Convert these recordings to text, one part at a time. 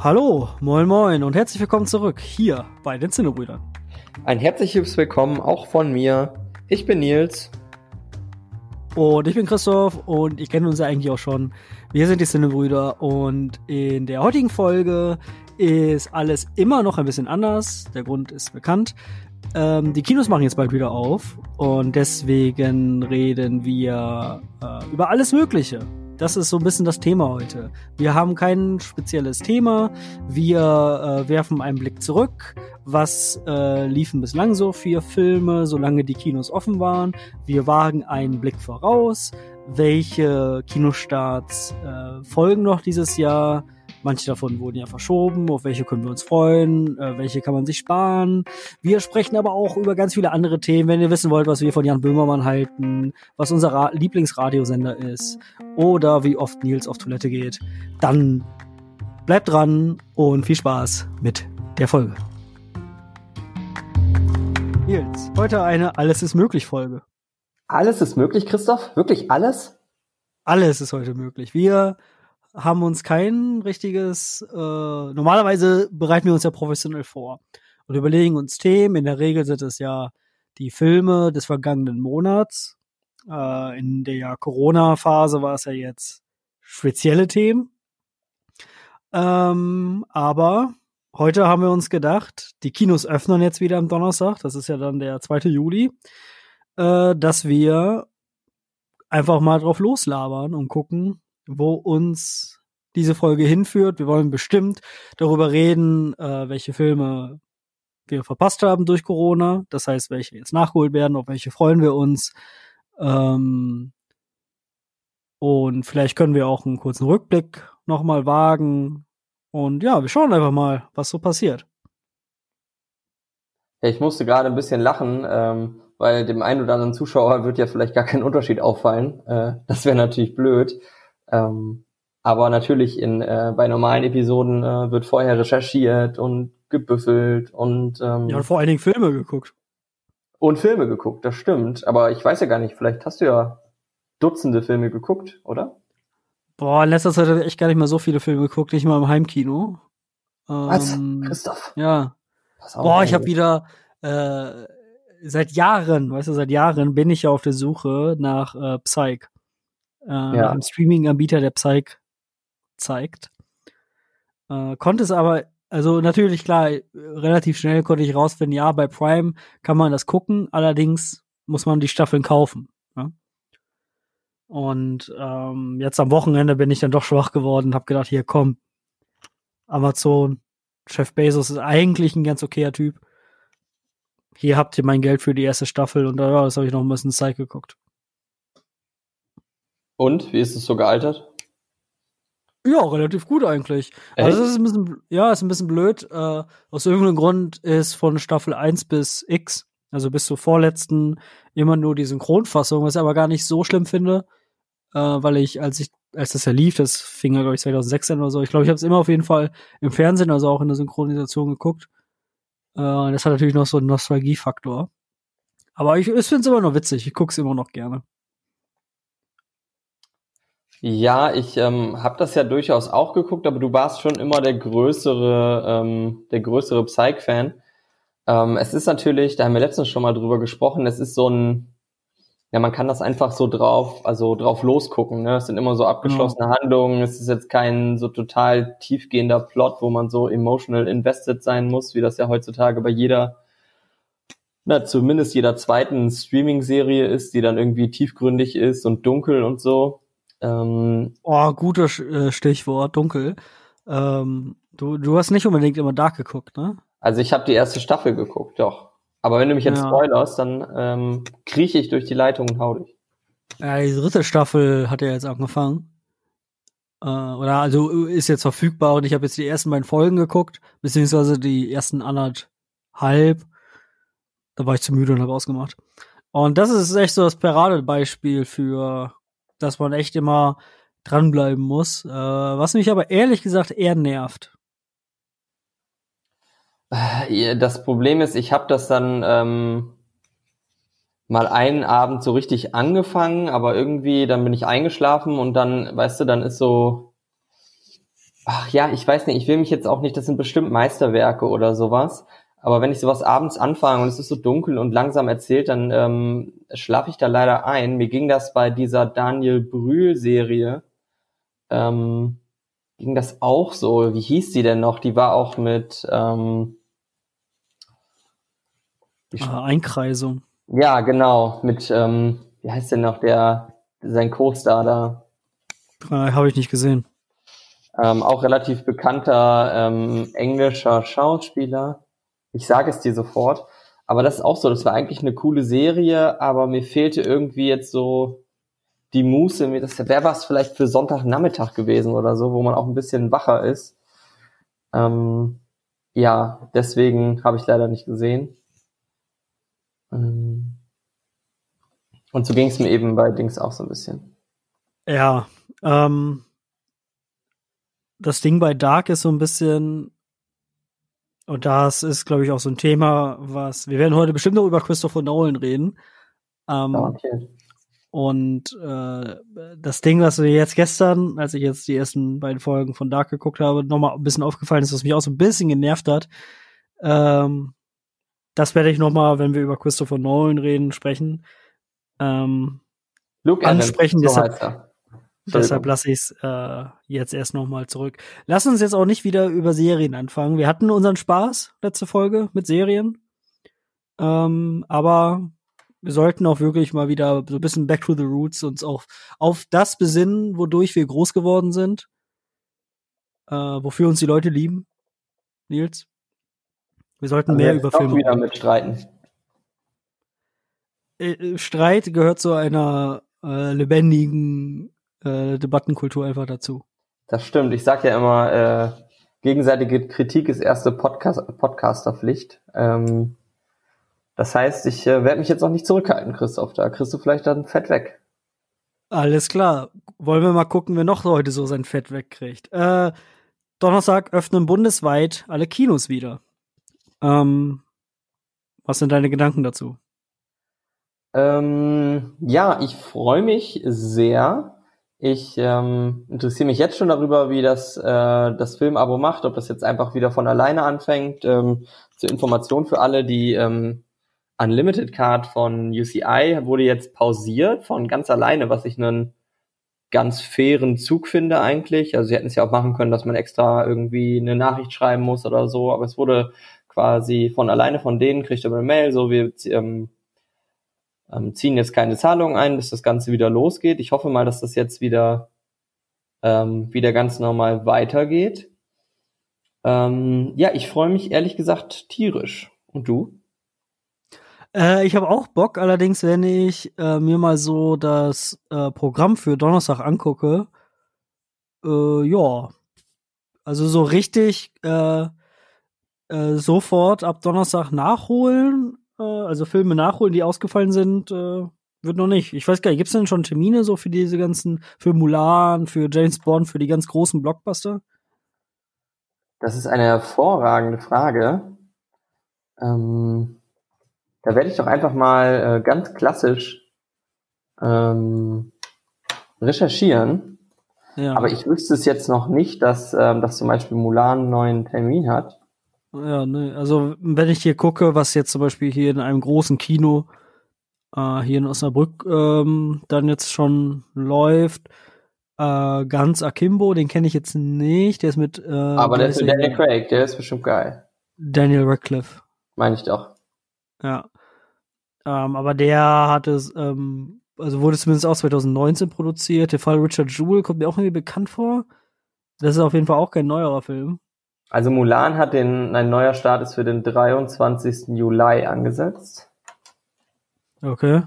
Hallo, moin moin und herzlich willkommen zurück hier bei den Zinnebrüdern. Ein herzliches Willkommen auch von mir. Ich bin Nils. Und ich bin Christoph und ihr kennt uns ja eigentlich auch schon. Wir sind die Zinnebrüder und in der heutigen Folge ist alles immer noch ein bisschen anders. Der Grund ist bekannt. Ähm, die Kinos machen jetzt bald wieder auf und deswegen reden wir äh, über alles Mögliche. Das ist so ein bisschen das Thema heute. Wir haben kein spezielles Thema. Wir äh, werfen einen Blick zurück. Was äh, liefen bislang so für Filme, solange die Kinos offen waren? Wir wagen einen Blick voraus. Welche Kinostarts äh, folgen noch dieses Jahr? Manche davon wurden ja verschoben, auf welche können wir uns freuen, äh, welche kann man sich sparen. Wir sprechen aber auch über ganz viele andere Themen, wenn ihr wissen wollt, was wir von Jan Böhmermann halten, was unser Ra Lieblingsradiosender ist oder wie oft Nils auf Toilette geht, dann bleibt dran und viel Spaß mit der Folge. Nils, heute eine Alles ist möglich Folge. Alles ist möglich, Christoph? Wirklich alles? Alles ist heute möglich. Wir haben uns kein richtiges, äh, normalerweise bereiten wir uns ja professionell vor und überlegen uns Themen. In der Regel sind es ja die Filme des vergangenen Monats. Äh, in der Corona-Phase war es ja jetzt spezielle Themen. Ähm, aber heute haben wir uns gedacht, die Kinos öffnen jetzt wieder am Donnerstag, das ist ja dann der 2. Juli, äh, dass wir einfach mal drauf loslabern und gucken, wo uns diese Folge hinführt. Wir wollen bestimmt darüber reden, äh, welche Filme wir verpasst haben durch Corona. Das heißt, welche jetzt nachgeholt werden, auf welche freuen wir uns. Ähm, und vielleicht können wir auch einen kurzen Rückblick nochmal wagen. Und ja, wir schauen einfach mal, was so passiert. Ich musste gerade ein bisschen lachen, ähm, weil dem einen oder anderen Zuschauer wird ja vielleicht gar kein Unterschied auffallen. Äh, das wäre natürlich blöd. Ähm, aber natürlich in äh, bei normalen Episoden äh, wird vorher recherchiert und gebüffelt und ähm, ja und vor allen Dingen Filme geguckt und Filme geguckt, das stimmt. Aber ich weiß ja gar nicht, vielleicht hast du ja Dutzende Filme geguckt, oder? Boah, in letzter Zeit habe ich echt gar nicht mehr so viele Filme geguckt, nicht mal im Heimkino. Was, ähm, Christoph? Ja. Boah, ich habe wieder äh, seit Jahren, weißt du, seit Jahren bin ich ja auf der Suche nach äh, Psych äh, ja. einem Streaming-Anbieter, der Psych zeigt. Äh, konnte es aber, also natürlich klar, relativ schnell konnte ich rausfinden, ja, bei Prime kann man das gucken, allerdings muss man die Staffeln kaufen. Ja? Und ähm, jetzt am Wochenende bin ich dann doch schwach geworden, habe gedacht, hier komm, Amazon, Chef Bezos ist eigentlich ein ganz okayer Typ. Hier habt ihr mein Geld für die erste Staffel und ja, das habe ich noch ein bisschen Zeit geguckt. Und wie ist es so gealtert? Ja, relativ gut eigentlich. Echt? Also es ist ein bisschen, ja, ist ein bisschen blöd. Äh, aus irgendeinem Grund ist von Staffel 1 bis X, also bis zur vorletzten, immer nur die Synchronfassung, was ich aber gar nicht so schlimm finde, äh, weil ich, als ich, als das ja lief, das fing ja, glaube ich, 2016 oder so, ich glaube, ich habe es immer auf jeden Fall im Fernsehen, also auch in der Synchronisation geguckt. Äh, das hat natürlich noch so einen Nostalgiefaktor. Aber ich, ich finde es immer noch witzig, ich gucke es immer noch gerne. Ja, ich ähm, habe das ja durchaus auch geguckt, aber du warst schon immer der größere, ähm, der größere Psych-Fan. Ähm, es ist natürlich, da haben wir letztens schon mal drüber gesprochen, es ist so ein, ja, man kann das einfach so drauf, also drauf losgucken. Ne? Es sind immer so abgeschlossene ja. Handlungen. Es ist jetzt kein so total tiefgehender Plot, wo man so emotional invested sein muss, wie das ja heutzutage bei jeder, na, zumindest jeder zweiten Streaming-Serie ist, die dann irgendwie tiefgründig ist und dunkel und so. Ähm, oh, gutes äh, Stichwort, dunkel. Ähm, du, du hast nicht unbedingt immer Dark geguckt, ne? Also ich habe die erste Staffel geguckt, doch. Aber wenn du mich jetzt ja. spoilerst, dann ähm, krieche ich durch die Leitung und hau dich. Ja, die dritte Staffel hat ja jetzt angefangen. Äh, oder also ist jetzt verfügbar und ich habe jetzt die ersten beiden Folgen geguckt, beziehungsweise die ersten anderthalb. Da war ich zu müde und habe ausgemacht. Und das ist echt so das Paradebeispiel für dass man echt immer dranbleiben muss. Äh, was mich aber ehrlich gesagt eher nervt. Äh, das Problem ist, ich habe das dann ähm, mal einen Abend so richtig angefangen, aber irgendwie dann bin ich eingeschlafen und dann, weißt du, dann ist so, Ach ja, ich weiß nicht, ich will mich jetzt auch nicht, das sind bestimmt Meisterwerke oder sowas. Aber wenn ich sowas abends anfange und es ist so dunkel und langsam erzählt, dann ähm, schlafe ich da leider ein. Mir ging das bei dieser Daniel Brühl-Serie, ähm, ging das auch so. Wie hieß die denn noch? Die war auch mit ähm, ah, Einkreisung. Ja, genau. Mit, ähm, wie heißt denn noch der, sein Co-Star da? Äh, Habe ich nicht gesehen. Ähm, auch relativ bekannter ähm, englischer Schauspieler. Ich sage es dir sofort. Aber das ist auch so, das war eigentlich eine coole Serie, aber mir fehlte irgendwie jetzt so die Muße. Mir das wäre was vielleicht für Sonntagnachmittag gewesen oder so, wo man auch ein bisschen wacher ist. Ähm, ja, deswegen habe ich leider nicht gesehen. Ähm, und so ging es mir eben bei Dings auch so ein bisschen. Ja, ähm, das Ding bei Dark ist so ein bisschen, und das ist, glaube ich, auch so ein Thema, was, wir werden heute bestimmt noch über Christopher Nolan reden. Ähm, okay. Und äh, das Ding, was mir jetzt gestern, als ich jetzt die ersten beiden Folgen von Dark geguckt habe, nochmal ein bisschen aufgefallen ist, was mich auch so ein bisschen genervt hat. Ähm, das werde ich nochmal, wenn wir über Christopher Nolan reden, sprechen. Ähm, Luke ansprechen. Evans, so deshalb, Deshalb lasse ich es äh, jetzt erst nochmal zurück. Lass uns jetzt auch nicht wieder über Serien anfangen. Wir hatten unseren Spaß letzte Folge mit Serien. Ähm, aber wir sollten auch wirklich mal wieder so ein bisschen back to the roots uns auch auf das besinnen, wodurch wir groß geworden sind. Äh, wofür uns die Leute lieben. Nils? Wir sollten also mehr über Filme wieder mit streiten. Äh, Streit gehört zu einer äh, lebendigen äh, Debattenkultur einfach dazu. Das stimmt. Ich sag ja immer, äh, gegenseitige Kritik ist erste Podcast Podcasterpflicht. Ähm, das heißt, ich äh, werde mich jetzt auch nicht zurückhalten, Christoph. Da kriegst du vielleicht dann Fett weg. Alles klar. Wollen wir mal gucken, wer noch heute so sein Fett wegkriegt. Äh, Donnerstag öffnen bundesweit alle Kinos wieder. Ähm, was sind deine Gedanken dazu? Ähm, ja, ich freue mich sehr. Ich ähm, interessiere mich jetzt schon darüber, wie das äh, das Filmabo macht, ob das jetzt einfach wieder von alleine anfängt. Ähm, zur Information für alle, die ähm, Unlimited Card von UCI wurde jetzt pausiert von ganz alleine, was ich einen ganz fairen Zug finde eigentlich. Also sie hätten es ja auch machen können, dass man extra irgendwie eine Nachricht schreiben muss oder so, aber es wurde quasi von alleine von denen, kriegt aber eine Mail, so wir ähm, ähm, ziehen jetzt keine Zahlungen ein, bis das Ganze wieder losgeht. Ich hoffe mal, dass das jetzt wieder, ähm, wieder ganz normal weitergeht. Ähm, ja, ich freue mich ehrlich gesagt tierisch. Und du? Äh, ich habe auch Bock, allerdings, wenn ich äh, mir mal so das äh, Programm für Donnerstag angucke, äh, ja, also so richtig äh, äh, sofort ab Donnerstag nachholen äh, also Filme nachholen, die ausgefallen sind, äh, wird noch nicht. Ich weiß gar nicht, gibt es denn schon Termine so für diese ganzen, für Mulan, für James Bond, für die ganz großen Blockbuster? Das ist eine hervorragende Frage. Ähm, da werde ich doch einfach mal äh, ganz klassisch ähm, recherchieren. Ja. Aber ich wüsste es jetzt noch nicht, dass, ähm, dass zum Beispiel Mulan einen neuen Termin hat. Ja, ne, also wenn ich hier gucke, was jetzt zum Beispiel hier in einem großen Kino äh, hier in Osnabrück ähm, dann jetzt schon läuft, äh, ganz Akimbo, den kenne ich jetzt nicht, der ist mit. Äh, Aber der ist mit Daniel Craig, der ist bestimmt geil. Daniel Radcliffe. Meine ich doch. Ja. Ähm, aber der hat es, ähm, also wurde zumindest auch 2019 produziert. Der Fall Richard Jewell kommt mir auch irgendwie bekannt vor. Das ist auf jeden Fall auch kein neuerer Film. Also Mulan hat den, ein neuer Start ist für den 23. Juli angesetzt. Okay.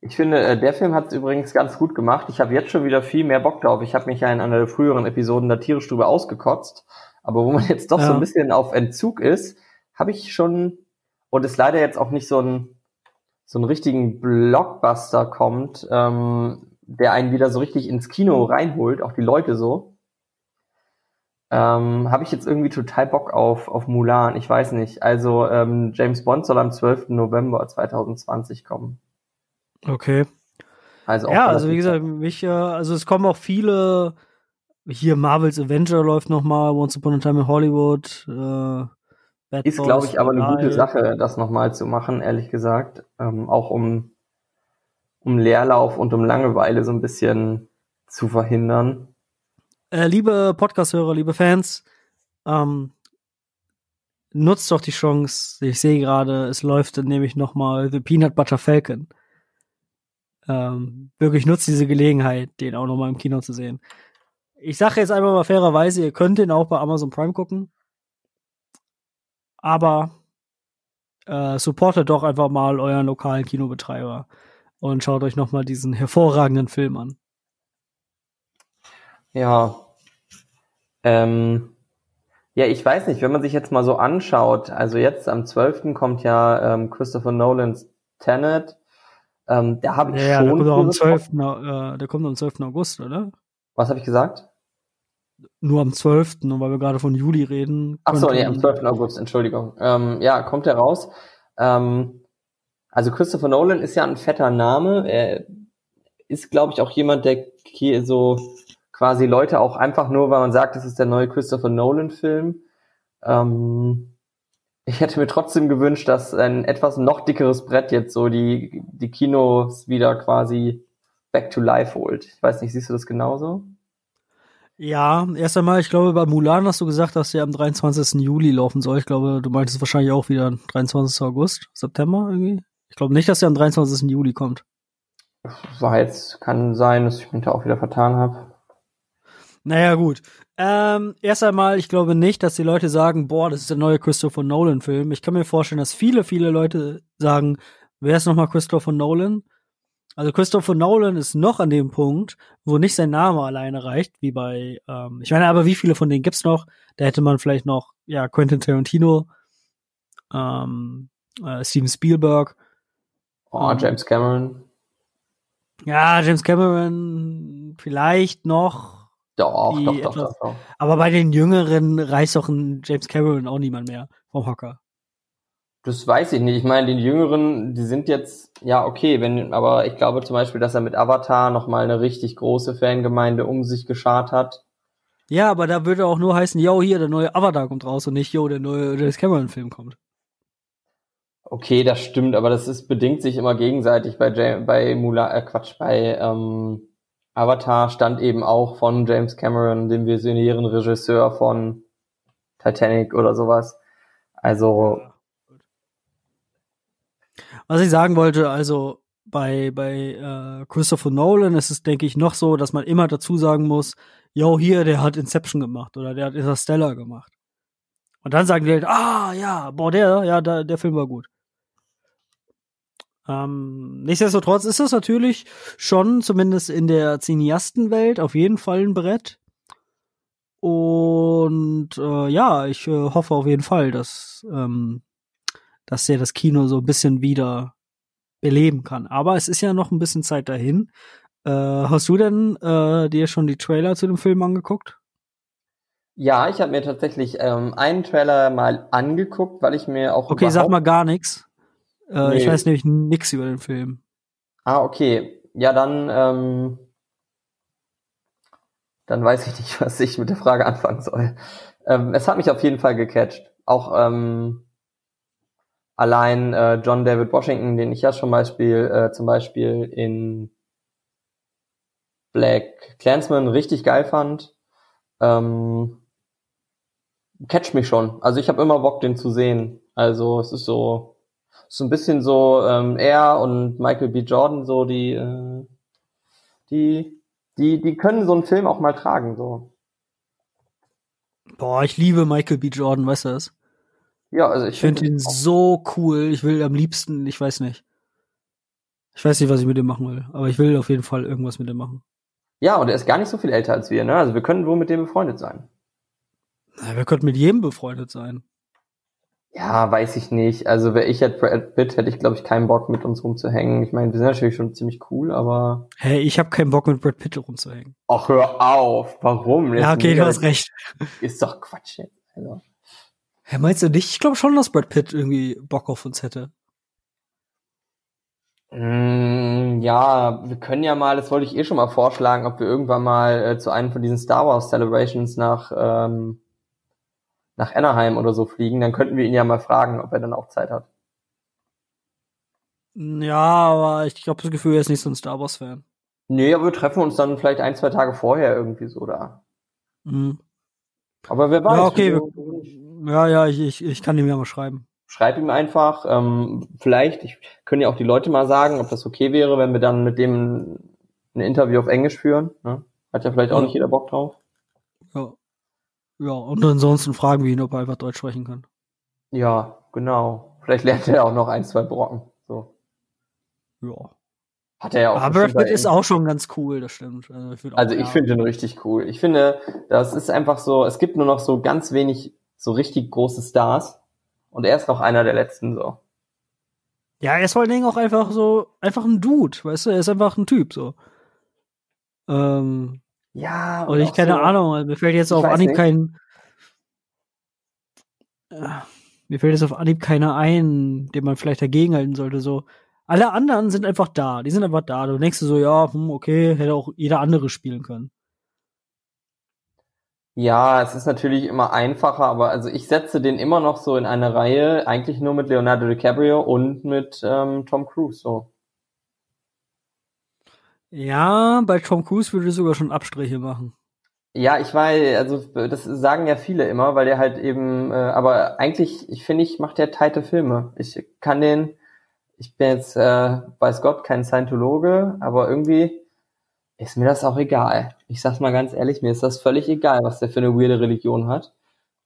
Ich finde, äh, der Film hat es übrigens ganz gut gemacht. Ich habe jetzt schon wieder viel mehr Bock drauf. Ich habe mich ja in einer der früheren Episoden der Tierestube ausgekotzt. Aber wo man jetzt doch ja. so ein bisschen auf Entzug ist, habe ich schon, und es leider jetzt auch nicht so ein so einen richtigen Blockbuster kommt, ähm, der einen wieder so richtig ins Kino reinholt, auch die Leute so. Ähm, Habe ich jetzt irgendwie total Bock auf, auf Mulan. Ich weiß nicht. Also ähm, James Bond soll am 12. November 2020 kommen. Okay. Also ja, also wie gesagt, mich, äh, also es kommen auch viele, hier Marvels Avenger läuft noch mal, Once Upon a Time in Hollywood. Äh, Bad ist, glaube ich, aber eine gute Sache, das noch mal zu machen, ehrlich gesagt. Ähm, auch um, um Leerlauf und um Langeweile so ein bisschen zu verhindern. Äh, liebe Podcast-Hörer, liebe Fans, ähm, nutzt doch die Chance. Ich sehe gerade, es läuft nämlich noch mal The Peanut Butter Falcon. Ähm, wirklich nutzt diese Gelegenheit, den auch noch mal im Kino zu sehen. Ich sage jetzt einfach mal fairerweise, ihr könnt den auch bei Amazon Prime gucken. Aber äh, supportet doch einfach mal euren lokalen Kinobetreiber und schaut euch noch mal diesen hervorragenden Film an. Ja. Ähm, ja, ich weiß nicht, wenn man sich jetzt mal so anschaut, also jetzt am 12. kommt ja ähm, Christopher Nolans Tenet. Ähm, da habe ich ja, schon. Der kommt, am 12., äh, der kommt am 12. August, oder? Was habe ich gesagt? Nur am 12., und weil wir gerade von Juli reden. Ach so, nee, am 12. August, Entschuldigung. Ähm, ja, kommt er raus. Ähm, also Christopher Nolan ist ja ein fetter Name. Er ist, glaube ich, auch jemand, der hier so quasi Leute auch einfach nur, weil man sagt, das ist der neue Christopher Nolan-Film. Ähm, ich hätte mir trotzdem gewünscht, dass ein etwas noch dickeres Brett jetzt so die, die Kinos wieder quasi back to life holt. Ich weiß nicht, siehst du das genauso? Ja, erst einmal, ich glaube, bei Mulan hast du gesagt, dass der am 23. Juli laufen soll. Ich glaube, du meintest wahrscheinlich auch wieder 23. August, September irgendwie. Ich glaube nicht, dass er am 23. Juli kommt. War jetzt, kann sein, dass ich mich da auch wieder vertan habe. Naja, gut. Ähm, erst einmal, ich glaube nicht, dass die Leute sagen, boah, das ist der neue Christopher Nolan-Film. Ich kann mir vorstellen, dass viele, viele Leute sagen, wer ist nochmal Christopher Nolan? Also Christopher Nolan ist noch an dem Punkt, wo nicht sein Name alleine reicht, wie bei, ähm, ich meine, aber wie viele von denen gibt's noch? Da hätte man vielleicht noch, ja, Quentin Tarantino, ähm, äh, Steven Spielberg. Oh, ähm, James Cameron. Ja, James Cameron vielleicht noch, doch, doch, doch, doch, doch. Aber bei den Jüngeren reißt doch ein James Cameron auch niemand mehr vom Hocker. Das weiß ich nicht. Ich meine, die Jüngeren, die sind jetzt, ja, okay, wenn, aber ich glaube zum Beispiel, dass er mit Avatar nochmal eine richtig große Fangemeinde um sich geschart hat. Ja, aber da würde auch nur heißen, yo, hier, der neue Avatar kommt raus und nicht, yo, der neue James Cameron-Film kommt. Okay, das stimmt, aber das ist bedingt sich immer gegenseitig bei Jam bei Mula, äh, Quatsch, bei ähm, Avatar stand eben auch von James Cameron, dem visionären Regisseur von Titanic oder sowas. Also. Was ich sagen wollte, also bei, bei äh, Christopher Nolan ist es, denke ich, noch so, dass man immer dazu sagen muss, yo, hier, der hat Inception gemacht oder der hat Interstellar gemacht. Und dann sagen die halt, ah, ja, boah, der, ja, der, der Film war gut. Ähm, nichtsdestotrotz ist das natürlich schon, zumindest in der Cineastenwelt, auf jeden Fall ein Brett. Und äh, ja, ich äh, hoffe auf jeden Fall, dass, ähm, dass der das Kino so ein bisschen wieder beleben kann. Aber es ist ja noch ein bisschen Zeit dahin. Äh, hast du denn äh, dir schon die Trailer zu dem Film angeguckt? Ja, ich habe mir tatsächlich ähm, einen Trailer mal angeguckt, weil ich mir auch. Okay, sag mal gar nichts. Äh, nee. Ich weiß nämlich nix über den Film. Ah, okay. Ja, dann, ähm, dann weiß ich nicht, was ich mit der Frage anfangen soll. Ähm, es hat mich auf jeden Fall gecatcht. Auch ähm, allein äh, John David Washington, den ich ja schon Beispiel, äh, zum Beispiel in Black Clansman richtig geil fand, ähm, catcht mich schon. Also ich habe immer Bock, den zu sehen. Also es ist so, so ein bisschen so ähm, er und Michael B. Jordan so die äh, die die die können so einen Film auch mal tragen so. Boah, ich liebe Michael B. Jordan, weißt du das? Ja, also ich, ich finde find ihn so cool. Ich will am liebsten, ich weiß nicht. Ich weiß nicht, was ich mit dem machen will, aber ich will auf jeden Fall irgendwas mit dem machen. Ja, und er ist gar nicht so viel älter als wir, ne? Also wir können wohl mit dem befreundet sein. Ja, wir könnten mit jedem befreundet sein. Ja, weiß ich nicht. Also wäre ich jetzt Brad Pitt, hätte ich glaube ich keinen Bock mit uns rumzuhängen. Ich meine, wir sind natürlich schon ziemlich cool, aber. Hey, ich habe keinen Bock mit Brad Pitt rumzuhängen. Ach, hör auf. Warum? Ja, okay, du hast recht. Ist doch Quatsch. Also. Hey, meinst du nicht? Ich glaube schon, dass Brad Pitt irgendwie Bock auf uns hätte. Mm, ja, wir können ja mal, das wollte ich eh schon mal vorschlagen, ob wir irgendwann mal äh, zu einem von diesen Star Wars Celebrations nach, ähm, nach Anaheim oder so fliegen. Dann könnten wir ihn ja mal fragen, ob er dann auch Zeit hat. Ja, aber ich glaube, das Gefühl, er ist nicht so ein Star Wars-Fan. Nee, aber wir treffen uns dann vielleicht ein, zwei Tage vorher irgendwie so da. Mhm. Aber wer weiß. Ja, okay. Ja, ja, ich, ich, ich kann ihm ja mal schreiben. Schreib ihm einfach. Ähm, vielleicht, ich können ja auch die Leute mal sagen, ob das okay wäre, wenn wir dann mit dem ein Interview auf Englisch führen. Ne? Hat ja vielleicht auch ja. nicht jeder Bock drauf. Ja. Und ansonsten fragen wir ihn, ob er einfach Deutsch sprechen kann. Ja, genau. Vielleicht lernt er auch noch ein, zwei Brocken. So. Ja. Hat er ja auch. Aber Brad ist auch schon ganz cool, das stimmt. Also ich, also ich finde ihn richtig cool. Ich finde, das ist einfach so, es gibt nur noch so ganz wenig so richtig große Stars und er ist noch einer der letzten so. Ja, er ist vor allen Dingen auch einfach so, einfach ein Dude, weißt du, er ist einfach ein Typ so. Ähm, ja. Und, ich keine so, Ahnung, mir fällt jetzt auf Anhieb nicht. kein. Äh, mir fällt jetzt auf Anhieb keiner ein, den man vielleicht dagegenhalten sollte. So, alle anderen sind einfach da. Die sind einfach da. Du denkst du so, ja, hm, okay, hätte auch jeder andere spielen können. Ja, es ist natürlich immer einfacher, aber also ich setze den immer noch so in eine Reihe, eigentlich nur mit Leonardo DiCaprio und mit ähm, Tom Cruise so. Ja, bei Tom Cruise würde ich sogar schon Abstriche machen. Ja, ich weiß, also das sagen ja viele immer, weil der halt eben, äh, aber eigentlich, ich finde, ich mache der teite Filme. Ich kann den, ich bin jetzt, äh, weiß Gott, kein Scientologe, aber irgendwie ist mir das auch egal. Ich sag's mal ganz ehrlich, mir ist das völlig egal, was der für eine weirde Religion hat.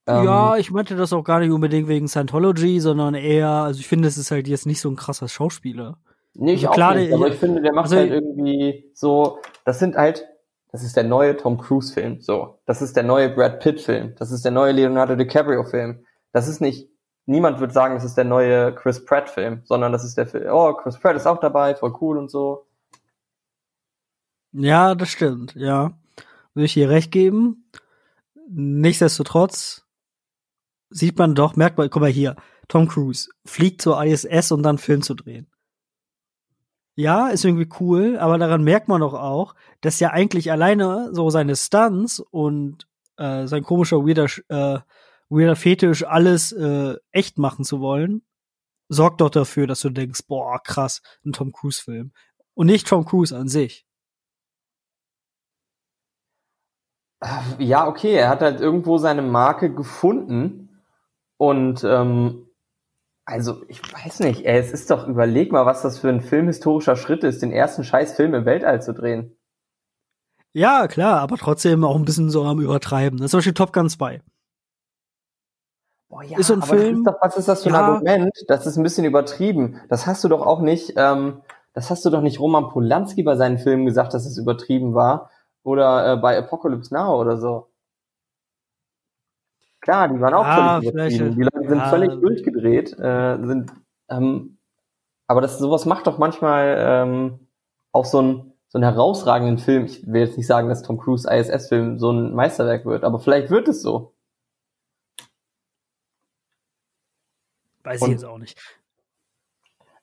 ja, ähm, ich meinte das auch gar nicht unbedingt wegen Scientology, sondern eher, also ich finde, es ist halt jetzt nicht so ein krasser Schauspieler. Nee, ich also klar, auch nicht, aber ich finde, der macht also, halt irgendwie so, das sind halt, das ist der neue Tom Cruise Film, so. Das ist der neue Brad Pitt Film. Das ist der neue Leonardo DiCaprio Film. Das ist nicht, niemand wird sagen, das ist der neue Chris Pratt Film, sondern das ist der Film, oh, Chris Pratt ist auch dabei, voll cool und so. Ja, das stimmt, ja. Würde ich dir recht geben. Nichtsdestotrotz sieht man doch, merkt man, guck mal hier, Tom Cruise fliegt zur ISS, um dann Film zu drehen. Ja, ist irgendwie cool, aber daran merkt man doch auch, dass ja eigentlich alleine so seine Stunts und äh, sein komischer weirder, äh, weirder Fetisch alles äh, echt machen zu wollen, sorgt doch dafür, dass du denkst, boah, krass, ein Tom Cruise Film. Und nicht Tom Cruise an sich. Ja, okay, er hat halt irgendwo seine Marke gefunden und ähm, also ich weiß nicht, ey, es ist doch, überleg mal, was das für ein filmhistorischer Schritt ist, den ersten scheiß Film im Weltall zu drehen. Ja, klar, aber trotzdem auch ein bisschen so am Übertreiben. Das ist zum Beispiel Top Gun 2. Boah, ja, ist so ein Film. Ist doch, was ist das für ein ja. Argument? Das ist ein bisschen übertrieben. Das hast du doch auch nicht, ähm, das hast du doch nicht Roman Polanski bei seinen Filmen gesagt, dass es übertrieben war. Oder äh, bei Apocalypse Now oder so. Klar, die waren auch ja, völlig übertrieben. Die sind ja. völlig durchgedreht, äh, sind, ähm, aber das sowas macht doch manchmal ähm, auch so ein so einen herausragenden Film. Ich will jetzt nicht sagen, dass Tom Cruise ISS-Film so ein Meisterwerk wird, aber vielleicht wird es so. Weiß und ich jetzt auch nicht.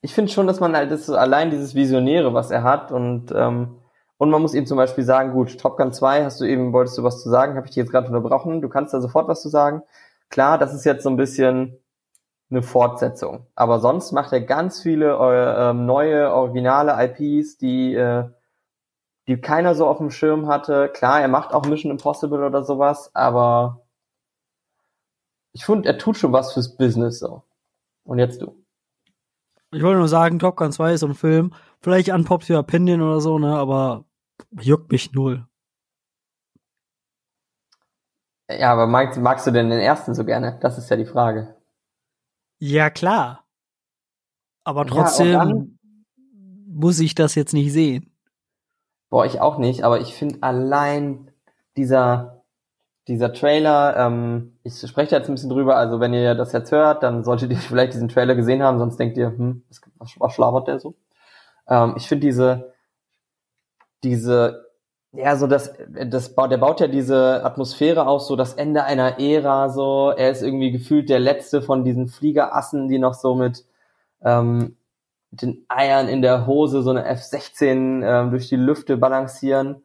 Ich finde schon, dass man halt das allein dieses Visionäre, was er hat und ähm, und man muss ihm zum Beispiel sagen, gut, Top Gun 2, hast du eben, wolltest du was zu sagen, habe ich dich jetzt gerade unterbrochen, du kannst da sofort was zu sagen. Klar, das ist jetzt so ein bisschen eine Fortsetzung. Aber sonst macht er ganz viele äh, ähm, neue, originale IPs, die, äh, die keiner so auf dem Schirm hatte. Klar, er macht auch Mission Impossible oder sowas, aber ich finde, er tut schon was fürs Business so. Und jetzt du. Ich wollte nur sagen, Top Gun 2 ist so ein Film, vielleicht unpopular opinion oder so, ne, aber juckt mich null. Ja, aber magst, magst du denn den ersten so gerne? Das ist ja die Frage. Ja, klar. Aber trotzdem ja, muss ich das jetzt nicht sehen. Boah, ich auch nicht, aber ich finde allein dieser, dieser Trailer, ähm, ich spreche jetzt ein bisschen drüber, also wenn ihr das jetzt hört, dann solltet ihr vielleicht diesen Trailer gesehen haben, sonst denkt ihr, hm, was, was schlabert der so? Ähm, ich finde diese, diese, ja, so das, das baut, der baut ja diese Atmosphäre aus, so das Ende einer Ära, so. Er ist irgendwie gefühlt der letzte von diesen Fliegerassen, die noch so mit, ähm, den Eiern in der Hose so eine F-16 ähm, durch die Lüfte balancieren.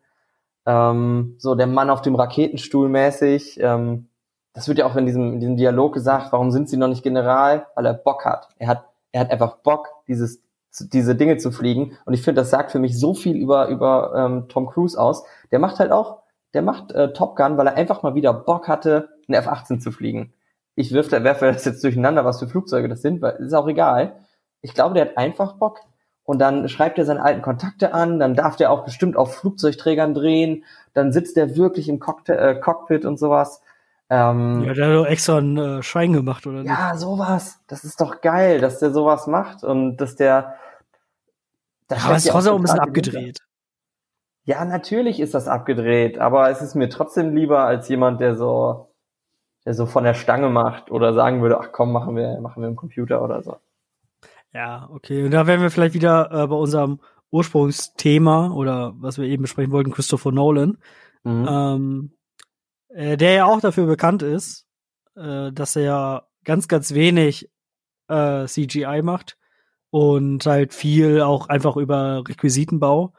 Ähm, so der Mann auf dem Raketenstuhl mäßig. Ähm, das wird ja auch in diesem, in diesem Dialog gesagt, warum sind sie noch nicht General? Weil er Bock hat. Er hat, er hat einfach Bock, dieses, diese Dinge zu fliegen. Und ich finde, das sagt für mich so viel über, über ähm, Tom Cruise aus. Der macht halt auch, der macht äh, Top Gun, weil er einfach mal wieder Bock hatte, eine F-18 zu fliegen. Ich wirf, werfe das jetzt durcheinander, was für Flugzeuge das sind, weil ist auch egal. Ich glaube, der hat einfach Bock. Und dann schreibt er seine alten Kontakte an, dann darf der auch bestimmt auf Flugzeugträgern drehen, dann sitzt der wirklich im Cockpit, äh, Cockpit und sowas. Ähm, ja, der hat doch extra einen äh, Schein gemacht, oder nicht? Ja, sowas. Das ist doch geil, dass der sowas macht und dass der. Das aber es ist trotzdem ein bisschen abgedreht. Ja, natürlich ist das abgedreht, aber es ist mir trotzdem lieber als jemand, der so, der so von der Stange macht oder sagen würde, ach komm, machen wir, machen wir im Computer oder so. Ja, okay. Und da wären wir vielleicht wieder äh, bei unserem Ursprungsthema oder was wir eben besprechen wollten, Christopher Nolan. Mhm. Ähm, äh, der ja auch dafür bekannt ist, äh, dass er ja ganz, ganz wenig äh, CGI macht und halt viel auch einfach über Requisitenbau.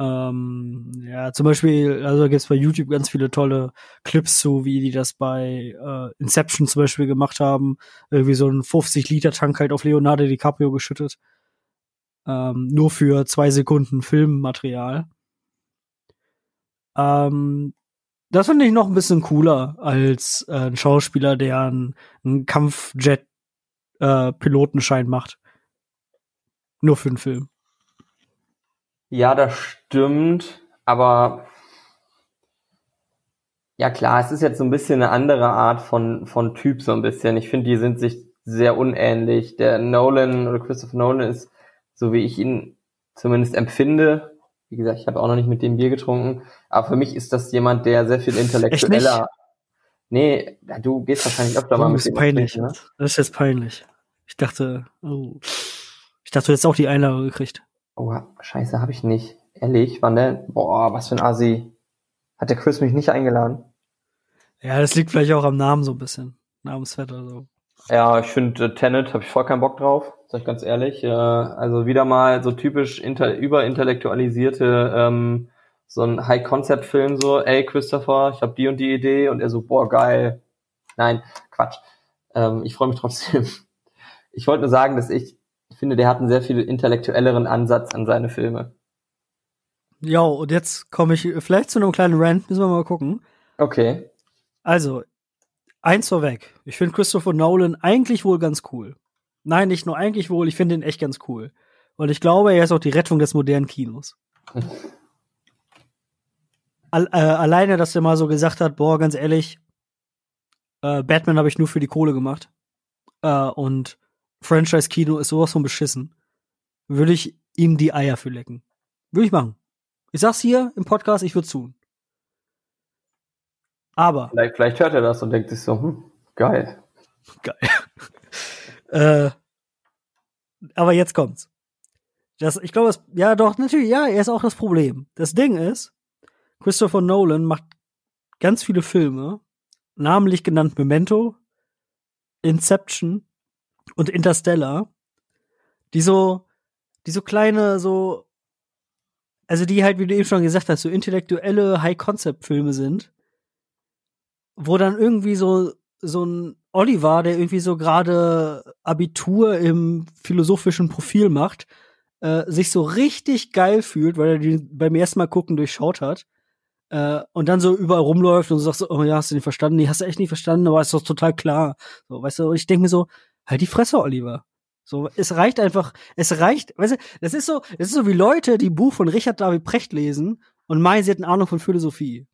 Ähm, ja, zum Beispiel, also gibt es bei YouTube ganz viele tolle Clips zu, wie die das bei äh, Inception zum Beispiel gemacht haben. Irgendwie so ein 50-Liter-Tank halt auf Leonardo DiCaprio geschüttet. Ähm, nur für zwei Sekunden Filmmaterial. Ähm, das finde ich noch ein bisschen cooler als äh, ein Schauspieler, der einen, einen Kampfjet-Pilotenschein äh, macht. Nur für einen Film. Ja, das stimmt, aber ja klar, es ist jetzt so ein bisschen eine andere Art von, von Typ, so ein bisschen. Ich finde, die sind sich sehr unähnlich. Der Nolan oder Christopher Nolan ist, so wie ich ihn zumindest empfinde, wie gesagt, ich habe auch noch nicht mit dem Bier getrunken, aber für mich ist das jemand, der sehr viel intellektueller. Nee, du gehst wahrscheinlich öfter mal mit ist dem peinlich. Ne? Das ist jetzt peinlich. Ich dachte, oh. Ich dachte, du hättest auch die Einladung gekriegt. Oh, scheiße, habe ich nicht. Ehrlich, wann denn? Boah, was für ein Asi. Hat der Chris mich nicht eingeladen? Ja, das liegt vielleicht auch am Namen so ein bisschen. Namensfett oder so. Ja, ich finde äh, Tenet habe ich voll keinen Bock drauf, sag ich ganz ehrlich. Äh, also wieder mal so typisch inter überintellektualisierte ähm, so ein High-Concept-Film so, ey Christopher, ich habe die und die Idee und er so, boah, geil. Nein, Quatsch. Ähm, ich freue mich trotzdem. Ich wollte nur sagen, dass ich, ich finde, der hat einen sehr viel intellektuelleren Ansatz an seine Filme. Ja, und jetzt komme ich vielleicht zu einem kleinen Rant, müssen wir mal gucken. Okay. Also, eins vorweg. Ich finde Christopher Nolan eigentlich wohl ganz cool. Nein, nicht nur eigentlich wohl, ich finde ihn echt ganz cool. Und ich glaube, er ist auch die Rettung des modernen Kinos. All, äh, alleine, dass er mal so gesagt hat, boah, ganz ehrlich, äh, Batman habe ich nur für die Kohle gemacht. Äh, und Franchise-Kino ist sowas von beschissen. Würde ich ihm die Eier für lecken. Würde ich machen. Ich sag's hier im Podcast, ich würde tun. Aber. Vielleicht, vielleicht hört er das und denkt sich so, hm, geil. Geil. äh, aber jetzt kommt's. Das, ich glaube, ja, doch, natürlich, ja, er ist auch das Problem. Das Ding ist, Christopher Nolan macht ganz viele Filme, namentlich genannt Memento, Inception und Interstellar, die so, die so kleine, so, also die halt, wie du eben schon gesagt hast, so intellektuelle High-Concept-Filme sind, wo dann irgendwie so, so ein Oliver, der irgendwie so gerade Abitur im philosophischen Profil macht, äh, sich so richtig geil fühlt, weil er die beim ersten Mal gucken durchschaut hat. Äh, und dann so überall rumläuft und so sagst so, oh ja, hast du nicht verstanden? Nee, hast du echt nicht verstanden, aber ist doch total klar. So, weißt du, ich denke mir so, halt die Fresse, Oliver. So, es reicht einfach, es reicht, weißt du, das ist so, das ist so wie Leute, die Buch von Richard David Precht lesen und meinen, sie hätten Ahnung von Philosophie.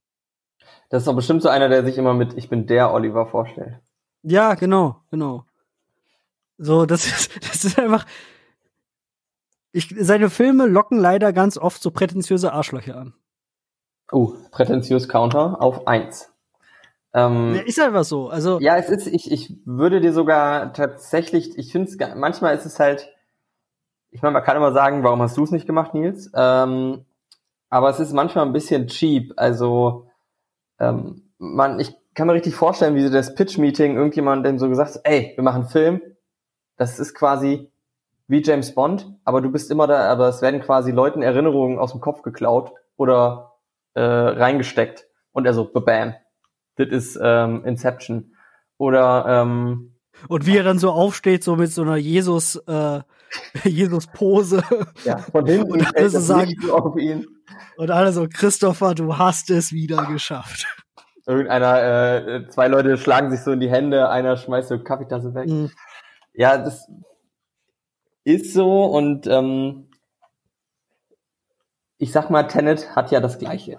Das ist doch bestimmt so einer, der sich immer mit Ich bin der Oliver vorstellt. Ja, genau, genau. So, das ist, das ist einfach. Ich, seine Filme locken leider ganz oft so prätentiöse Arschlöcher an. Oh, prätentiös Counter auf eins. Ähm, ja, ist einfach so. Also ja, es ist. Ich, ich würde dir sogar tatsächlich. Ich finde es manchmal ist es halt. Ich meine, man kann immer sagen, warum hast du es nicht gemacht, Nils? Ähm, aber es ist manchmal ein bisschen cheap. Also ähm, man, ich kann mir richtig vorstellen, wie so das Pitch-Meeting irgendjemand dem so gesagt hat, ey, wir machen einen Film. Das ist quasi wie James Bond, aber du bist immer da, aber es werden quasi Leuten Erinnerungen aus dem Kopf geklaut oder äh, reingesteckt. Und er so, bam, das ist ähm, Inception. Oder ähm, und wie er dann so aufsteht, so mit so einer Jesus, äh, Jesus-Pose. Ja, von hinten und alle so sagen, auf ihn. Und alle so, Christopher, du hast es wieder geschafft. Irgendeiner, äh, zwei Leute schlagen sich so in die Hände, einer schmeißt so Kaffeetasse weg. Mhm. Ja, das ist so und ähm, ich sag mal, Tenet hat ja das Gleiche.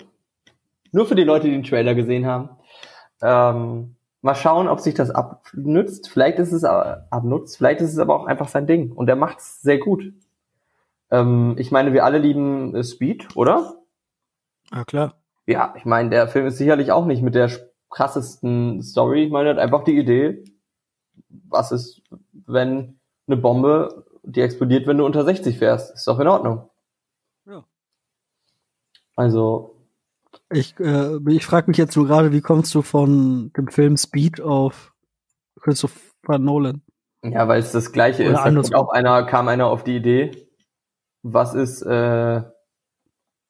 Nur für die Leute, die den Trailer gesehen haben. Ähm, mal schauen, ob sich das abnützt. Vielleicht ist es abnutzt, vielleicht ist es aber auch einfach sein Ding. Und er macht es sehr gut. Ähm, ich meine, wir alle lieben Speed, oder? Ja, klar. Ja, ich meine, der Film ist sicherlich auch nicht mit der krassesten Story. Ich meine, er hat einfach die Idee, was ist, wenn eine Bombe, die explodiert, wenn du unter 60 fährst. Ist doch in Ordnung. Ja. Also, ich, äh, ich frage mich jetzt nur gerade, wie kommst du von dem Film Speed auf Christopher Nolan? Ja, weil es das gleiche Oder ist. Da auch einer, kam einer auf die Idee, was ist, äh,